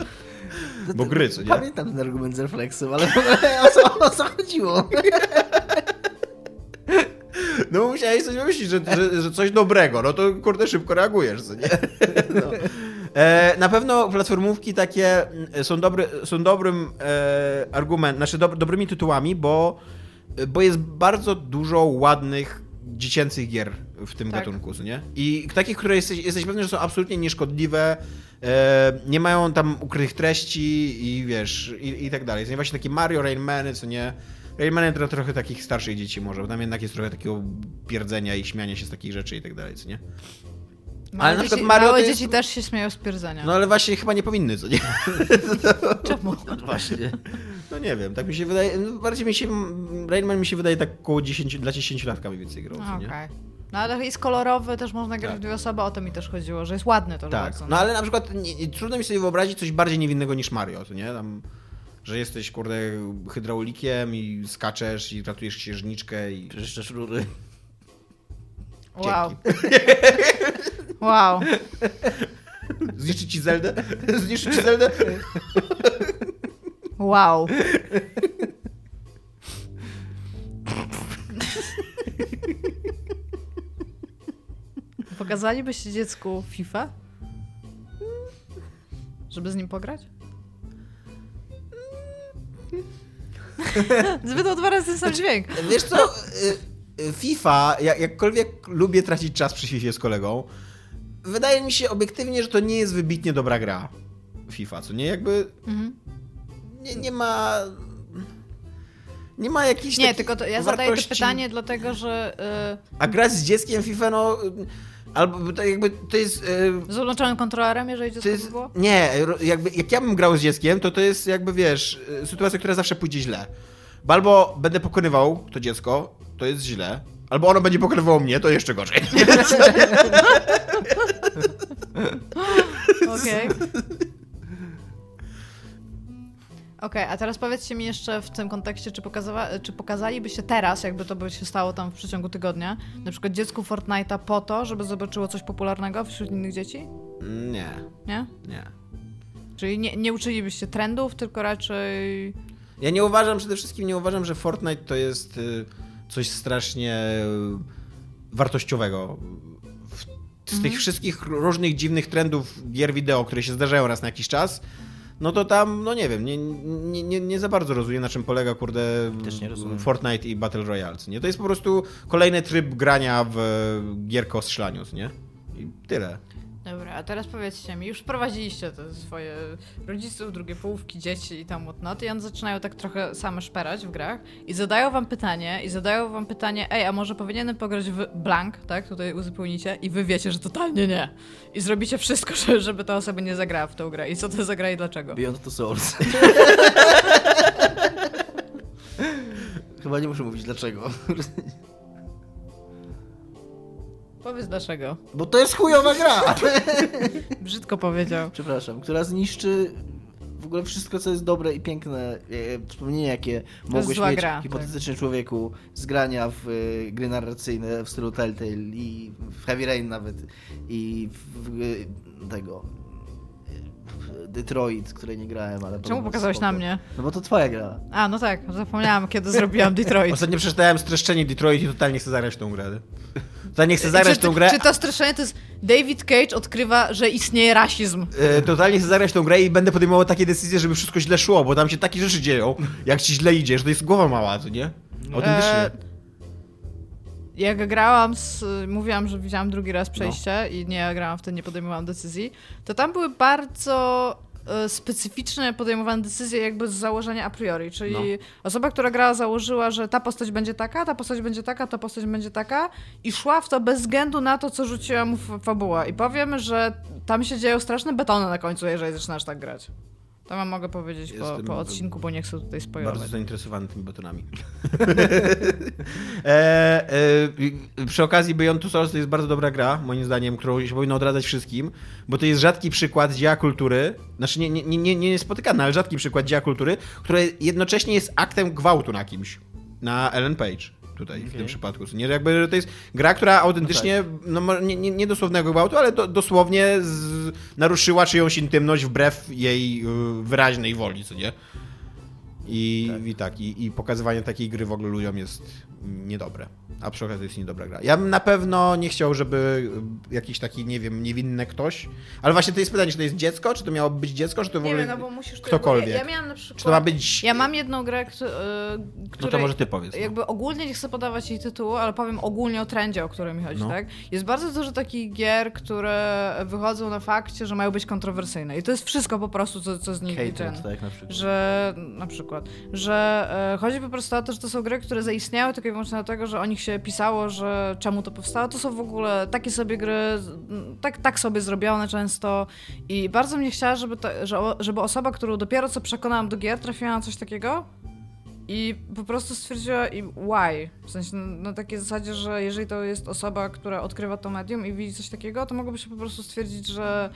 S3: Bo gry, co nie?
S4: Pamiętam ten argument z refleksem, ale o co, o co chodziło?
S3: No bo musiałeś coś wymyślić, że, że, że coś dobrego, no to kurde szybko reagujesz, co nie? No. E, na pewno platformówki takie mm, są, dobry, są dobrym e, argumentem, znaczy dob, dobrymi tytułami, bo, bo jest bardzo dużo ładnych dziecięcych gier w tym
S2: Tak.
S3: gatunku, nie? I takich, które jesteś, jesteś pewny, że są absolutnie nieszkodliwe, e, nie mają tam ukrytych treści i wiesz, i, i tak dalej. Co nie? Właśnie takie Mario, Rainmany, co nie? Rayman to trochę takich starszych dzieci może, bo tam jednak jest trochę takiego pierdzenia i śmiania się z takich rzeczy i tak dalej, co nie?
S2: Małe,
S3: na przykład
S2: dzieci,
S3: Mario to
S2: małe
S3: jest-
S2: dzieci też się śmieją z pierdzenia.
S3: No ale właśnie chyba nie powinny, co nie?
S2: Czemu?
S4: Właśnie.
S3: No nie wiem, tak mi się wydaje, no bardziej mi się, Rainman mi się wydaje tak około 10, dla 10 latka mniej więcej grał,
S2: Okej.
S3: nie?
S2: No ale jest kolorowy, też można grać
S3: Tak.
S2: w dwie osoby, o to mi też chodziło, że jest ładny to
S3: Tak.
S2: bardzo.
S3: No ale na przykład nie, nie, trudno mi sobie wyobrazić coś bardziej niewinnego niż Mario, to nie? Tam, że jesteś, kurde, hydraulikiem i skaczesz i ratujesz księżniczkę i...
S4: Czyszczesz rury.
S2: Wow. wow.
S3: Zniszczy ci Zeldę? Zniszczy ci Zeldę?
S2: Wow. Pokazalibyście dziecku FIFA? Żeby z nim pograć? Wydał dwa razy ten sam dźwięk.
S3: Wiesz co, y, y, FIFA, jak, jakkolwiek lubię tracić czas przy FIFA z kolegą, wydaje mi się obiektywnie, że to nie jest wybitnie dobra gra. FIFA, co nie? Jakby
S2: Mhm.
S3: Nie, nie ma... Nie ma jakichś
S2: Nie, tylko to, ja zadaję to
S3: wartości.
S2: pytanie dlatego, że
S3: A grać z dzieckiem FIFA, no... Albo to jakby to jest... y,
S2: z odłączonym kontrolerem, jeżeli dziecko
S3: jest,
S2: by było?
S3: nie, jakby, jak ja bym grał z dzieckiem, to to jest jakby, wiesz, y, sytuacja, która zawsze pójdzie źle. Bo albo będę pokonywał to dziecko, to jest źle, albo ono będzie pokonywało mnie, to jeszcze gorzej.
S2: Okej. Okej, a teraz powiedzcie mi jeszcze w tym kontekście, czy, pokazywa- czy pokazalibyście teraz, jakby to by się stało tam w przeciągu tygodnia, na przykład dziecku Fortnite'a po to, żeby zobaczyło coś popularnego wśród innych dzieci?
S3: Nie,
S2: Nie?
S3: nie.
S2: Czyli nie, nie uczylibyście trendów, tylko raczej...
S3: Ja nie uważam, przede wszystkim nie uważam, że Fortnite to jest y, coś strasznie y, wartościowego. Z tych wszystkich różnych dziwnych trendów gier wideo, które się zdarzają raz na jakiś czas, no to tam, no nie wiem, nie, nie, nie, nie za bardzo rozumiem, na czym polega, kurde. Fortnite i Battle Royale, co nie? To jest po prostu kolejny tryb grania w gierkę o strzelaniu, nie? I tyle.
S2: Dobra, a teraz powiedzcie mi, już wprowadziliście te swoje rodziców, drugie połówki, dzieci i tam whatnot i one zaczynają tak trochę same szperać w grach i zadają wam pytanie, i zadają wam pytanie, ej, a może powinienem pograć w blank, tak, tutaj uzupełnicie i wy wiecie, że totalnie nie. I zrobicie wszystko, żeby- ta osoba nie zagrała w tą grę. I co to za gra i dlaczego?
S4: Beyond the Souls. Chyba nie muszę mówić dlaczego.
S2: Powiedz dlaczego.
S4: Bo to jest chujowa gra!
S2: Brzydko powiedział.
S4: Przepraszam, która zniszczy w ogóle wszystko, co jest dobre i piękne. E, Wspomnienie, jakie mogłeś mieć
S2: gra, tak.
S4: hipotetycznie człowieku z grania w e, gry narracyjne w stylu Telltale i w Heavy Rain nawet i w, w e, tego e, Detroit, której nie grałem, ale
S2: Czemu pokazałeś
S4: spoko.
S2: na mnie?
S4: No bo to twoja gra.
S2: A, no tak, zapomniałam, kiedy zrobiłam Detroit.
S3: Ostatnio przeczytałem streszczenie Detroit i totalnie chcę zagrać tą grę. Totalnie chcę zagrać
S2: czy,
S3: tą grę.
S2: Czy to streszczenie to jest David Cage odkrywa, że istnieje rasizm.
S3: E, totalnie chcę zagrać tą grę i będę podejmował takie decyzje, żeby wszystko źle szło, bo tam się takie rzeczy dzieją, jak ci źle idzie, że to jest głowa mała, co nie? Autentycznie.
S2: E, jak grałam z... Mówiłam, że widziałam drugi raz przejście i nie grałam wtedy, nie podejmowałam decyzji, to tam były bardzo specyficzne podejmowane decyzje jakby z założenia a priori, czyli
S3: No.
S2: osoba, która grała założyła, że ta postać będzie taka, ta postać będzie taka, ta postać będzie taka i szła w to bez względu na to, co rzuciła mu fa- fabuła. I powiem, że tam się dzieją straszne betony na końcu, jeżeli zaczynasz tak grać. To wam mogę powiedzieć po, po odcinku, bo nie chcę tutaj spoilować.
S3: Bardzo zainteresowany tymi betonami. e, e, przy okazji Beyond Two Souls to jest bardzo dobra gra, moim zdaniem, którą się powinno odradzać wszystkim, bo to jest rzadki przykład dzieła kultury, znaczy nie, nie, nie, nie spotykany, ale rzadki przykład dzieła kultury, które jednocześnie jest aktem gwałtu na kimś. Na Ellen Page. Tutaj, w tym przypadku. Nie, że jakby że to jest gra, która autentycznie, no, mo- nie, nie, nie dosłownego gwałtu, ale do, dosłownie z, naruszyła czyjąś intymność wbrew jej y, wyraźnej woli, co nie? I tak, i, tak i, i pokazywanie takiej gry w ogóle ludziom jest niedobre. A przy okazji jest niedobra gra. Ja bym na pewno nie chciał, żeby jakiś taki, nie wiem, niewinny ktoś. Ale właśnie to jest pytanie, czy to jest dziecko, czy to miało być dziecko, czy to w
S2: Nie
S3: ogóle.
S2: wiem, no bo musisz...
S3: ktokolwiek.
S2: Ja, ja miałam na przykład...
S3: Czy to ma być.
S2: Ja mam jedną grę, któ- y,
S3: No to może ty powiedz. No.
S2: Jakby ogólnie nie chcę podawać jej tytułu, ale powiem ogólnie o trendzie, o którym mi chodzi,
S3: No.
S2: tak? Jest bardzo dużo takich gier, które wychodzą na fakcie, że mają być kontrowersyjne. I to jest wszystko po prostu, co, co z nich ten.
S4: Hatred, tak na przykład.
S2: Że na przykład, że e, chodzi po prostu o to, że to są gry, które zaistniały tylko i wyłącznie dlatego, że o nich się pisało, że czemu to powstało. To są w ogóle takie sobie gry, tak, tak sobie zrobione często i bardzo mnie chciała, żeby, to, żeby osoba, którą dopiero co przekonałam do gier, trafiła na coś takiego I po prostu stwierdziła i why? W sensie na, na takiej zasadzie, że jeżeli to jest osoba, która odkrywa to medium i widzi coś takiego, to mogłoby się po prostu stwierdzić, że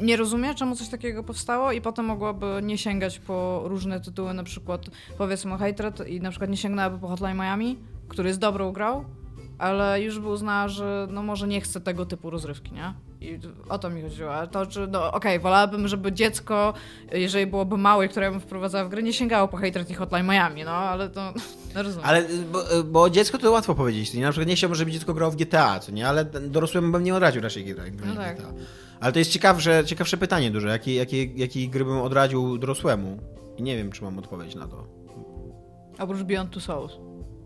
S2: nie rozumie, czemu coś takiego powstało i potem mogłaby nie sięgać po różne tytuły, na przykład powiedzmy Hatred i na przykład nie sięgnęłaby po Hotline Miami, który jest dobrą grą, ale już by uznała, że no może nie chce tego typu rozrywki, nie? I o to mi chodziło. To, czy, no okej, wolałabym, żeby dziecko, jeżeli byłoby małe, które ja bym wprowadzała w grę, nie sięgało po Hatred i Hotline Miami, no ale to no, rozumiem.
S3: Ale, bo, bo dziecko to łatwo powiedzieć. Nie? Na przykład nie chciałbym, żeby dziecko grało w GTA, co nie? Ale dorosłemu bym nie odradził raczej grania
S2: No tak.
S3: GTA. Ale to jest ciekawsze, ciekawsze pytanie duże. Jakie, jakie, jakie gry bym odradził dorosłemu? I nie wiem, czy mam odpowiedź na to.
S2: Oprócz Beyond Two Souls.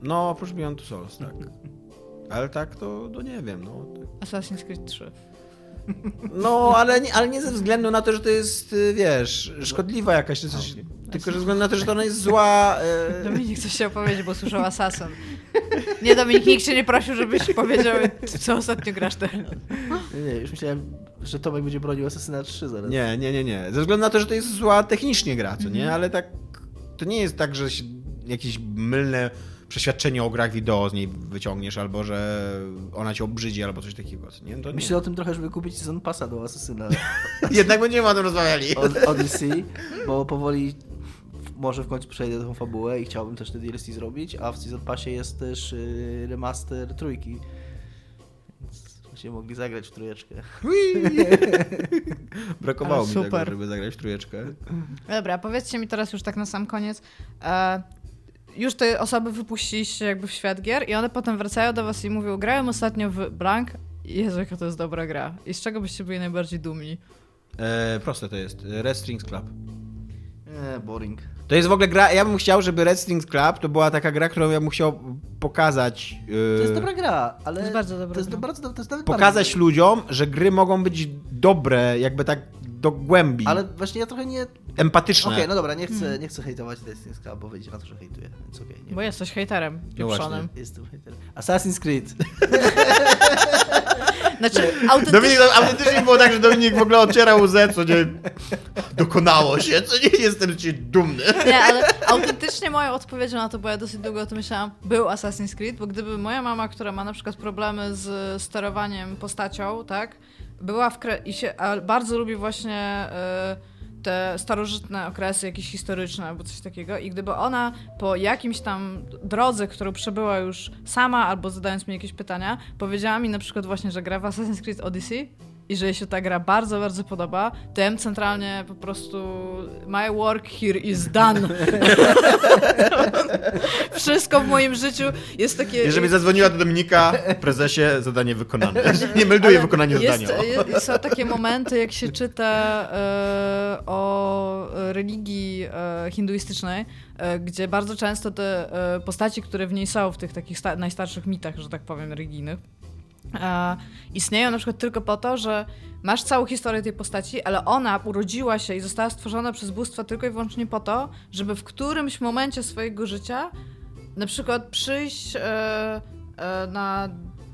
S3: No, oprócz Beyond Two Souls, tak. Ale tak, to, to nie wiem, no.
S2: Assassin's Creed 3.
S3: No, ale nie, ale nie ze względu na to, że to jest, y, wiesz, szkodliwa jakaś, czy coś, tylko że ze względu na to, że to ona jest zła. e,
S2: Dominik coś chciał powiedzieć, bo słyszał Assassin. Nie, Dominik, nikt cię nie prosił, żebyś powiedział, co ostatnio grasz teraz.
S4: Nie, nie, już myślałem, że Tomek będzie bronił Assassina 3 zaraz.
S3: Nie, nie, nie, nie. Ze względu na to, że to jest zła technicznie gra, co nie? Ale tak, to nie jest tak, że się jakieś mylne przeświadczenie o grach wideo z niej wyciągniesz, albo że ona cię obrzydzi, albo coś takiego, nie? To nie.
S4: Myślę o tym trochę, żeby kupić Season Passa do Assassina
S3: Jednak będziemy o tym rozmawiali.
S4: od Odyssey, bo powoli może w końcu przejdę tą fabułę i chciałbym też te DLC zrobić, a w Season Passie jest też y, remaster trójki. Więc będziemy mogli zagrać w trójeczkę.
S3: Brakowało mi
S2: super.
S3: tego, żeby zagrać w trójeczkę.
S2: Dobra, powiedzcie mi teraz już tak na sam koniec. E, już te osoby wypuściliście jakby w świat gier i one potem wracają do was i mówią, grałem ostatnio w Blank. Jezu, jaka to jest dobra gra. I z czego byście byli najbardziej dumni?
S3: E, proste to jest. Red Strings Club.
S4: Eee, boring.
S3: To jest w ogóle gra, ja bym chciał, żeby Red Strings Club to była taka gra, którą ja bym chciał pokazać. e,
S4: To jest dobra gra, ale...
S2: To jest bardzo dobra
S4: To jest,
S2: gra.
S4: bardzo, to jest nawet
S3: pokazać
S4: bardzo...
S3: ludziom, że gry mogą być dobre, jakby tak do głębi,
S4: Ale właśnie ja trochę nie...
S3: empatyczne.
S4: Okej, no dobra, nie chcę, nie chcę hejtować Destiny's Club, bo wyjdzie na to, że hejtuję, więc okej. nie
S2: Bo jesteś hejterem
S3: No
S2: pieprzonym.
S4: Jestem hejterem. Assassin's Creed.
S2: Znaczy, autentycznie...
S3: Dominik, autentycznie było tak, że Dominik w ogóle ocierał łzę, co nie dokonało się, co nie jestem ci dumny.
S2: Nie, ale autentycznie moją odpowiedzią na to, bo ja dosyć długo o tym myślałam, był Assassin's Creed, bo gdyby moja mama, która ma na przykład problemy z sterowaniem postacią, tak, była w kre... i się a bardzo lubi właśnie y, te starożytne okresy, jakieś historyczne albo coś takiego i gdyby ona po jakimś tam drodze, którą przebyła już sama albo zadając mi jakieś pytania, powiedziała mi na przykład właśnie, że gra w Assassin's Creed Odyssey i że jej się ta gra bardzo, bardzo podoba, to ja centralnie po prostu my work here is done. Wszystko w moim życiu jest takie...
S3: Jeżeli zadzwoniła do Dominika, prezesie, zadanie wykonane. Nie wykonanie
S2: jest,
S3: zadania.
S2: jest, są takie momenty, jak się czyta e, o religii e, hinduistycznej, e, gdzie bardzo często te postaci, które w niej są, w tych takich sta- najstarszych mitach, że tak powiem, religijnych, istnieją na przykład tylko po to, że masz całą historię tej postaci, ale ona urodziła się i została stworzona przez bóstwa tylko i wyłącznie po to, żeby w którymś momencie swojego życia na przykład przyjść e, e, na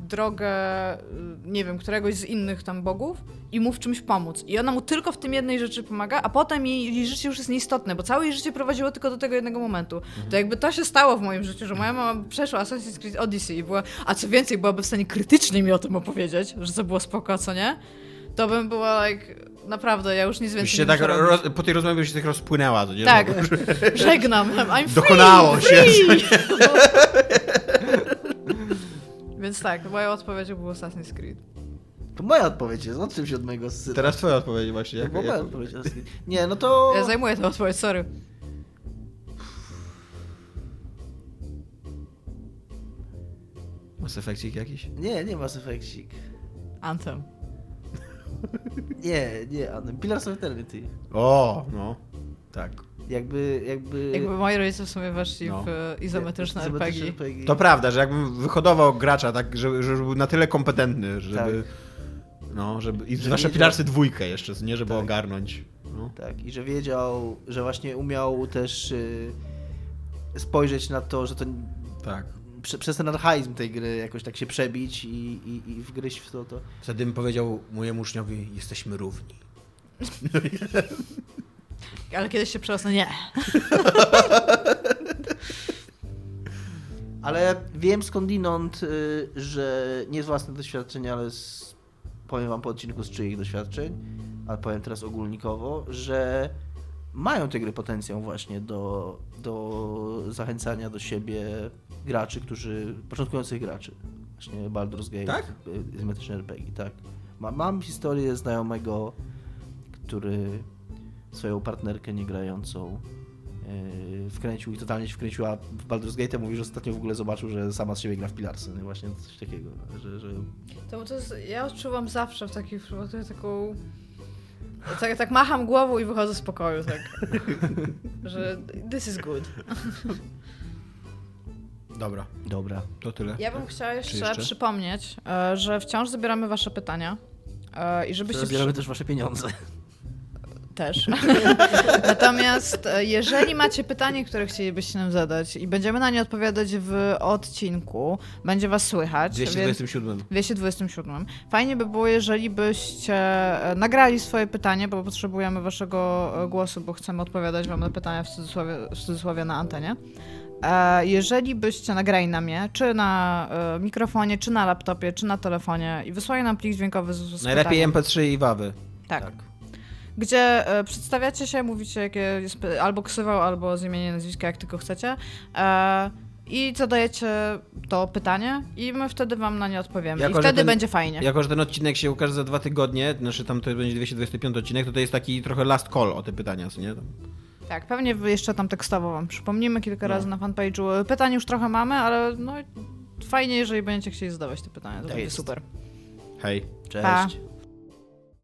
S2: drogę, e, nie wiem, któregoś z innych tam bogów i mu w czymś pomóc. I ona mu tylko w tym jednej rzeczy pomaga, a potem jej, jej życie już jest nieistotne, bo całe jej życie prowadziło tylko do tego jednego momentu. To jakby to się stało w moim życiu, że moja mama przeszła Assassin's Creed Odyssey i była, a co więcej, byłaby w stanie krytycznie mi o tym opowiedzieć, że to było spoko, a co nie, to bym była like, naprawdę, ja już nic więcej
S3: Byś
S2: nie
S3: się tak roz, po tej rozmowie byś się tak rozpłynęła, to nie?
S2: Tak,
S3: Że-
S2: żegnam, I'm free,
S3: Dokonało się.
S2: Więc tak, moją odpowiedzią był Assassin's Creed.
S4: To moja odpowiedź jest, odczym się od mojego syna.
S3: Teraz twoja odpowiedź właśnie.
S4: To
S3: Jak,
S4: była
S3: jak,
S4: moja odpowiedź. Nie, no to...
S2: Ja zajmuję tę odpowiedź, sorry.
S3: Mass Effectik jakiś?
S4: Nie, nie Mass Effectik.
S2: Anthem.
S4: Nie, nie, Adam. Pillars of Eternity.
S3: O, no. Tak.
S4: Jakby, jakby...
S2: Jakby moi rodzice w sumie weszli
S3: No.
S2: w e, izometryczne
S4: Izometryczne
S2: RPG.
S4: RPG.
S3: To prawda, że jakbym wyhodował gracza tak, żeby, żeby był na tyle kompetentny, żeby... No, żeby... I
S4: Że
S3: zwłaszcza
S4: wiedział-
S3: Pilarsy dwójkę jeszcze, nie? Żeby
S4: Tak.
S3: ogarnąć. No.
S4: Tak, i że wiedział, że właśnie umiał też y, spojrzeć na to, że to
S3: Tak.
S4: prze, przez ten archaizm tej gry jakoś tak się przebić i, i, i wgryźć w to, to.
S3: Wtedy bym powiedział mojemu uczniowi, jesteśmy równi.
S2: Ale kiedyś się przerosnę, nie.
S4: Wiem skądinąd, y, że nie z własnych doświadczeń, ale z, powiem wam po odcinku z czyich doświadczeń, ale powiem teraz ogólnikowo, że mają te gry potencjał właśnie do, do zachęcania do siebie graczy, którzy, początkujących graczy. Właśnie Baldur's Gate,
S3: Tak?
S4: y, izometryczne RPG, tak. Ma, mam historię znajomego, który swoją partnerkę niegrającą yy, wkręcił i totalnie się wkręcił, a w Baldur's Gate mówi, że ostatnio w ogóle zobaczył, że sama z siebie gra w Pilarsy, nie? właśnie coś takiego, że, że
S2: To, to jest, ja odczuwam zawsze w takich przypadkach taką... Tak, tak macham głową i wychodzę z pokoju, tak. że this is good.
S3: Dobra,
S4: dobra.
S3: to tyle.
S2: Ja bym chciała jeszcze,
S3: jeszcze?
S2: przypomnieć, e, że wciąż zabieramy wasze pytania e, i żebyście...
S4: Zbieramy też wasze pieniądze.
S2: Też. Natomiast e, jeżeli macie pytanie, które chcielibyście nam zadać i będziemy na nie odpowiadać w odcinku, będzie was słychać. Więc...
S3: 227.
S2: 227. Fajnie by było, jeżeli byście e, nagrali swoje pytanie, bo potrzebujemy waszego e, głosu, bo chcemy odpowiadać wam na pytania w cudzysłowie, w cudzysłowie na antenie. Jeżeli byście nagrali na mnie, czy na mikrofonie, czy na laptopie, czy na telefonie i wysłali nam plik dźwiękowy z, z
S3: Najlepiej
S2: pytaniem.
S3: MP3 i wawy.
S2: Tak. Gdzie e, przedstawiacie się, mówicie jakie jest albo ksywał, albo z imienia nazwiska, jak tylko chcecie. E, I zadajecie to pytanie i my wtedy wam na nie odpowiemy.
S3: Jako,
S2: I wtedy
S3: ten-
S2: będzie fajnie.
S3: Jako, że ten odcinek się ukaże za dwa tygodnie, znaczy tam to będzie 225 odcinek, to to jest taki trochę last call o te pytania, co nie?
S2: Tak, pewnie jeszcze tam tekstowo wam przypomnimy kilka
S3: No.
S2: razy na fanpage'u. Pytań już trochę mamy, ale no fajnie, jeżeli będziecie chcieli zadawać te pytania. To,
S4: To
S2: będzie
S4: jest.
S2: super.
S3: Hej.
S4: Cześć.
S2: Pa.